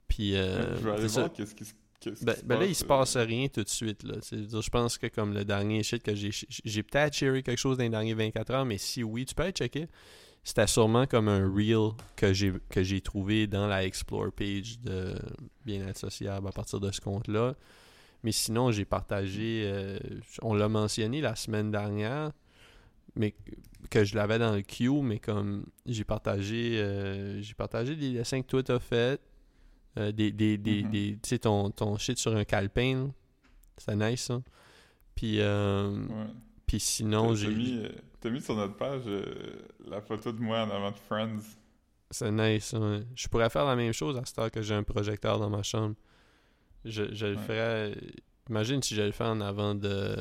Puis, euh, je vais aller c'est ça. voir qu'est-ce qui, se- Qu'est-ce Ben, ben là, il se euh, passe rien tout de suite. Là. Je pense que comme le dernier shit que j'ai. J'ai peut-être sharé quelque chose dans les derniers 24 heures, mais si oui, tu peux aller checker. C'était sûrement comme un reel que j'ai que j'ai trouvé dans la Explore page de Bien-être sociable à partir de ce compte-là. Mais sinon, j'ai partagé. euh, on l'a mentionné la semaine dernière, mais que je l'avais dans le queue, mais comme j'ai partagé euh, j'ai partagé des dessins que toi t'as fait. euh, des, des, des, Mhm. des- tu sais, ton, ton shit sur un calepin. C'était nice, ça. Puis, Ouais. puis sinon, j'ai. T'as mis, sur notre page euh, la photo de moi en avant de Friends? C'est nice, ouais. Je pourrais faire la même chose à cette heure que j'ai un projecteur dans ma chambre. Je, je le Ouais. ferais. Imagine si je le fais en avant de.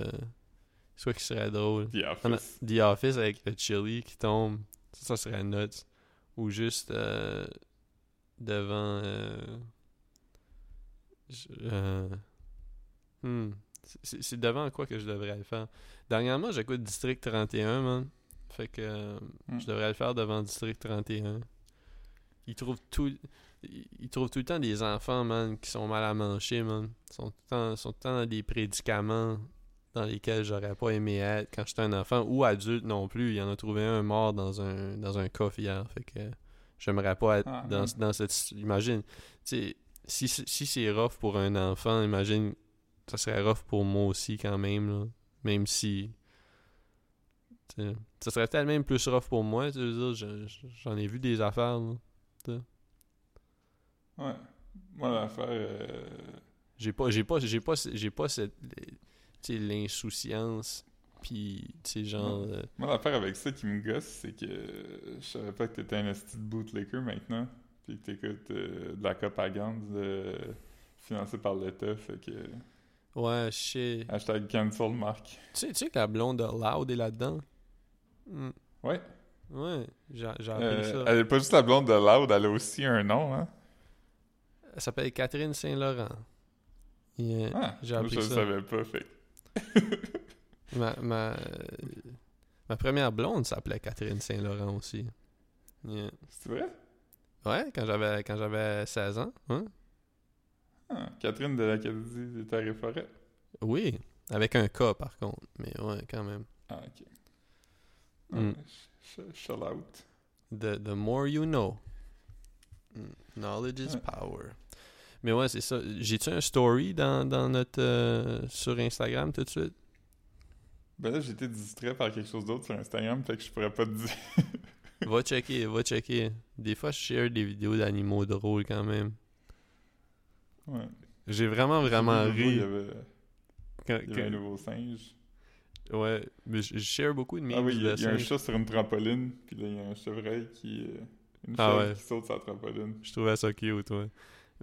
C'est quoi qui serait drôle? The En- Office. The Office avec le chili qui tombe. Ça, ça serait nuts. Ou juste euh, devant. euh, je- euh, hmm. C'est- devant quoi que je devrais le faire? Dernièrement, j'écoute District 31, man. Fait que euh, Hmm. je devrais le faire devant District 31. Ils trouvent tout. Ils trouvent tout le temps des enfants, man, qui sont mal à manger, man. Ils sont tout le temps, sont tout le temps dans des prédicaments dans lesquels j'aurais pas aimé être quand j'étais un enfant ou adulte non plus. Il y en a trouvé un mort dans un dans un coffre hier. Fait que j'aimerais pas être Ah, dans, hmm. dans cette. Imagine, tu sais, si, si c'est rough pour un enfant, imagine, ça serait rough pour moi aussi quand même, là. Même si. Ça serait peut-être même plus rough pour moi, tu veux dire, je- je- j'en ai vu des affaires, là. Ouais. Moi, l'affaire. euh, J'ai pas, j'ai pas, j'ai pas, j'ai pas cette, l'insouciance, puis, tu sais, genre, euh, Moi, l'affaire avec ça qui me gosse, c'est que je savais pas que t'étais un esti de bootlicker maintenant. Puis que t'écoutes euh, de la propagande financée par l'État. Fait que. Ouais, je sais. Hashtag cancel Mark. Tu sais, tu sais que la blonde de Loud est là-dedans? Hmm. Ouais. Ouais, j'ai appris Euh, ça. elle est pas juste la blonde de Loud, elle a aussi un nom, hein? Elle s'appelle Catherine Saint-Laurent. Yeah, Ah, j'ai appris je ça. savais pas, fait. Ma, ma, ma première blonde s'appelait Catherine Saint-Laurent aussi. Yeah. C'est vrai? Ouais, quand j'avais quand j'avais 16 ans. Hein? Ah, Catherine de l'Acadie des Terres et Forêts. Oui, avec un K par contre. Mais ouais, quand même. Ah, ok. Mm. Ouais, sh- sh- Shell out. The, the more you know. Mm, Knowledge is power. Mais ouais, c'est ça. J'ai-tu un story dans, dans notre euh, sur Instagram tout de suite? Ben là, j'étais distrait par quelque chose d'autre sur Instagram, fait que je pourrais pas te dire. Va checker, va checker. Des fois, je share des vidéos d'animaux drôles quand même. Ouais. J'ai vraiment, vraiment ri. Il y avait, quand- il y avait un nouveau singe. Ouais, mais je share beaucoup de memes Ah oui, il y a, de il y a un chat sur une trampoline, puis là, il y a un chevreuil qui. euh, une Ah ouais. qui saute sur la trampoline. Je trouvais ça cute, ouais.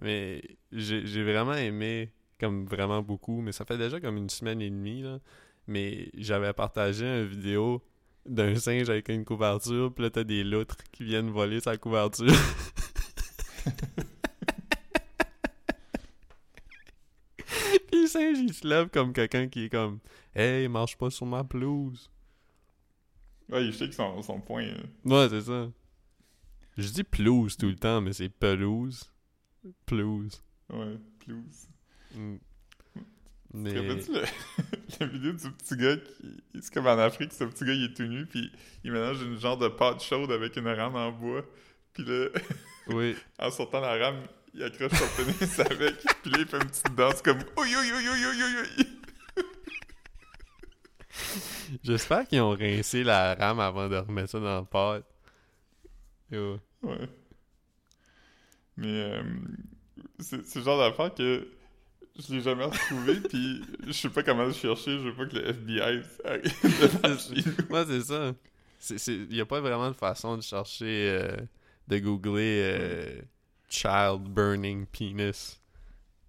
Mais j'ai j'ai vraiment aimé, comme vraiment beaucoup, mais ça fait déjà comme une semaine et demie, là. Mais j'avais partagé une vidéo d'un singe avec une couverture, puis là, t'as des loutres qui viennent voler sa couverture. singe, il se lève comme quelqu'un qui est comme « Hey, marche pas sur ma pelouse. Ouais, il shake son, son poing. euh. » Ouais, c'est ça. Je dis pelouse tout le temps, mais c'est pelouse. Pelouse. Ouais, plus. Mm. Mais... rappelles-tu le- la vidéo du petit gars qui. C'est comme en Afrique, ce petit gars il est tout nu, puis il mélange une genre de pâte chaude avec une rame en bois. Puis là, Oui. en sortant la rame, il accroche son pénis avec, puis là il fait une petite danse comme. J'espère qu'ils ont rincé la rame avant de remettre ça dans le pot. Yo. Ouais. Mais euh, c'est le genre d'affaire que je l'ai jamais retrouvé, puis je sais pas comment le chercher, je veux pas que le FBI arrive. Moi, c'est ça. Il n'y a pas vraiment de façon de chercher, euh, de googler euh, child burning penis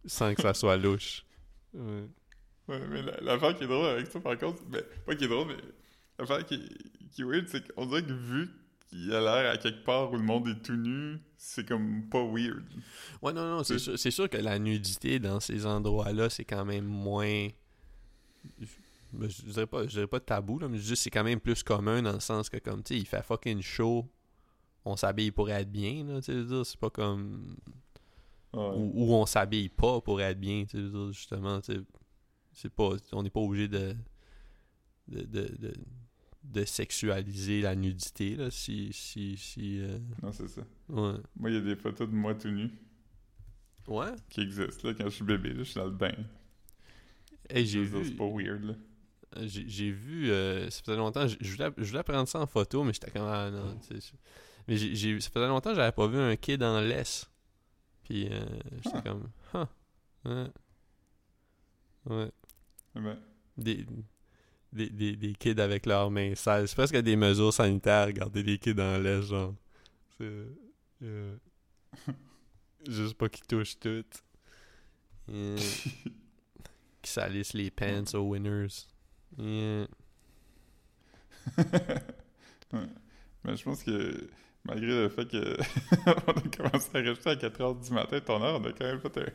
sans que ça soit louche. Ouais. Ouais, mais la- l'affaire qui est drôle avec ça, par contre, ben, pas qui est drôle, mais l'affaire qui, qui est weird, c'est qu'on dirait que vu qu'il a l'air à quelque part où le monde est tout nu, c'est comme pas weird. Ouais, non, non, c'est sûr, que la nudité dans ces endroits-là, c'est quand même moins. Je dirais pas, je dirais pas tabou, là, mais je dis c'est quand même plus commun dans le sens que, comme, tu sais, il fait fucking chaud, on s'habille pour être bien, là, tu sais, c'est pas comme. Ouais. Ou, on s'habille pas pour être bien, justement, c'est pas, on n'est pas obligé de de, de, de, de sexualiser la nudité, là, si, si, si, euh, Non, c'est ça. ouais. Moi, il y a des photos de moi tout nu Ouais? qui existent, là, quand je suis bébé, là, je suis dans le bain. Hey, j'ai vu, C'est pas weird, là. j'ai j'ai vu, euh, ça faisait longtemps, je, voulais, je voulais prendre ça en photo, mais j'étais comme, ah non, tu sais, je- mais j'ai, ça faisait longtemps que j'avais pas vu un kid en laisse. Puis, euh, j'étais Ah. comme, huh, ouais. Ouais. Eh ben, des, des, des, des kids avec leurs mains sales. C'est presque des mesures sanitaires, garder les kids en laisse, genre. C'est. euh, juste pas qu'ils touchent tout. Yeah. Qui salissent les pants aux winners. Yeah. ouais. Mais je pense que malgré le fait que on a commencé à rester à 4h du matin, ton heure, on a quand même fait un,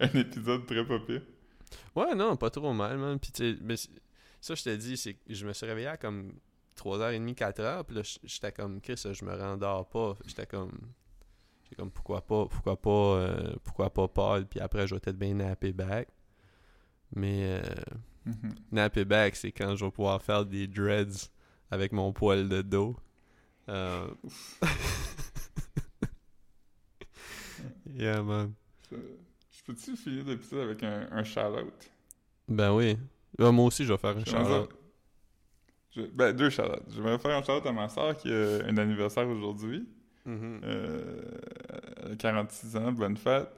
un épisode très pire. Ouais, non, pas trop mal, man. Puis, tu mais ça, je te dis, c'est que je me suis réveillé à comme 3h30, 4h. Puis là, j'étais comme, Chris, je me rendors pas. J'étais comme, j'étais comme, pourquoi pas, pourquoi pas, euh, pourquoi pas Paul. Puis après, je vais peut-être bien napper back. Mais euh, napper back, c'est quand je vais pouvoir faire des dreads avec mon poil de dos. Euh... yeah, man. Je, je peux-tu finir l'épisode avec un, un shout-out? Ben oui. Moi aussi, je vais faire un J'aimerais shout ça- je- ben, deux shout-outs. J'aimerais faire un shout-out à ma soeur qui a un anniversaire aujourd'hui. Euh, elle a 46 ans, bonne fête.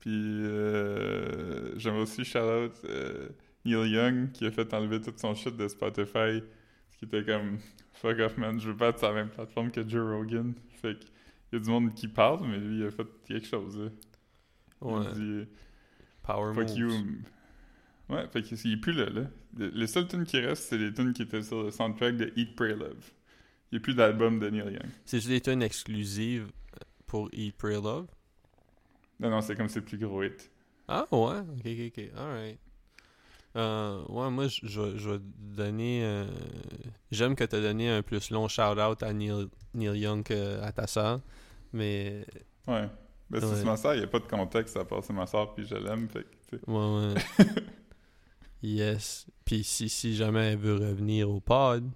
Puis euh, j'aimerais aussi shout-out euh, Neil Young qui a fait enlever tout son shit de Spotify. Ce qui était comme fuck off man, je veux pas être sur la même plateforme que Joe Rogan. Fait que y a du monde qui parle, mais lui il a fait quelque chose. là. Il Ouais. a dit Power fuck moves. you. Ouais, fait qu'il est plus là, là. Le- Les seules tunes qui restent, c'est les tunes qui étaient sur le soundtrack de Eat, Pray, Love. Il n'y a plus d'album de Neil Young. C'est des tunes exclusives pour Eat, Pray, Love? Non, non, c'est comme ses plus gros hits. Ah ouais? Ok, ok, ok. Alright. Euh, ouais, moi, je je vais je vais te donner... euh, J'aime que tu as donné un plus long shout-out à Neil, Neil Young qu'à ta soeur, mais... Ouais. Ben, Ouais. c'est ma soeur, il n'y a pas de contexte à part c'est ma soeur, puis je l'aime, fait que. Ouais, ouais. yes. Puis si, si jamais elle veut revenir au pod,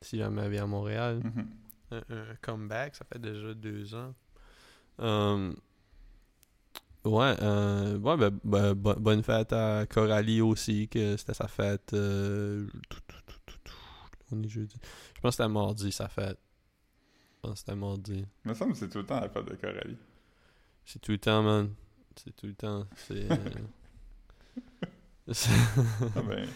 si jamais elle vient à Montréal, Mhm. un, un comeback, ça fait déjà deux ans. Euh, ouais, euh, ouais ben, ben, bo- bonne fête à Coralie aussi, que c'était sa fête. euh, tout, tout, tout, tout, tout. on est jeudi. Je pense que c'était mardi sa fête. Je pense que c'était mardi. Il me semble que c'est tout le temps la fête de Coralie. C'est tout le temps, man. C'est tout le temps. C'est. euh, c'est- Ah ben,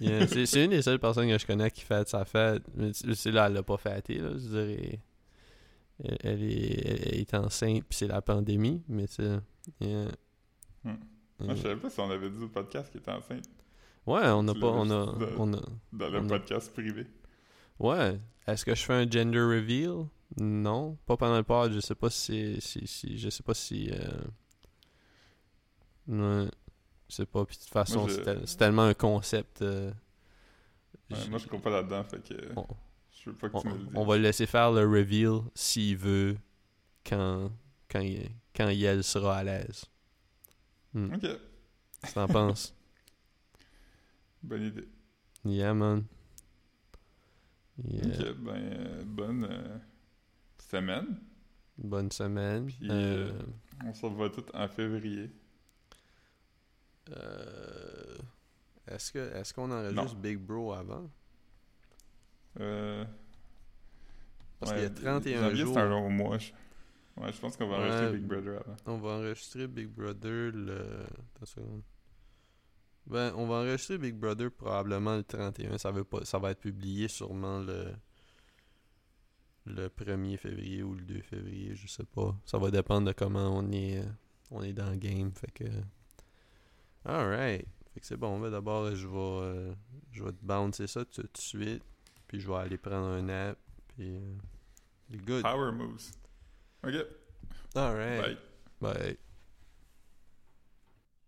Yeah, c'est c'est une des seules personnes que je connais qui fête sa fête. C'est là, elle l'a pas fêté, là. Je dirais. Elle, elle est, elle est enceinte, puis c'est la pandémie, mais tu sais. Yeah. Hmm. moi, je savais pas si on avait dit au podcast qu'il était enceinte, Ouais, on a Tu pas. On a, de- on a. dans le On a- podcast privé. Ouais. Est-ce que je fais un gender reveal? Non. Pas pendant le pod. Je sais pas si. si, si je sais pas si. Euh... Ouais. Je sais pas. Puis de toute façon, je- c'est tel- c'est tellement un concept. euh, Ouais, j- moi, je comprends pas là-dedans, fait que on- je veux pas que on, tu me le dises. on va le laisser faire le reveal s'il veut quand, quand, il- quand Yel sera à l'aise. Hmm. Ok, t'en penses? bonne idée. Yeah, man. Yeah. Ok, ben, euh, bonne euh, semaine. Bonne semaine. Puis, Euh, euh, On se revoit tout en février. euh, est-ce que est-ce qu'on enregistre. Big Bro avant? Euh, Parce ouais, qu'il y a 31 janvier, jours. c'est un long mois. Je... Ouais, je pense qu'on va Ouais. enregistrer Big Brother avant. On va enregistrer Big Brother le. Attends une seconde. Ben, on va enregistrer Big Brother probablement le 31. Ça, veut pas... ça va être publié sûrement le. Le 1er février ou le 2 février, je sais pas. Ça va dépendre de comment on est, euh, on est dans le game. Fait que. Alright. Fait que c'est bon. Ben, D'abord, je vais. euh, Je vais te bouncer ça tout de suite. Puis je vais aller prendre un nap. Puis. euh, Good. Power moves. Ok, Alright. bye. Bye.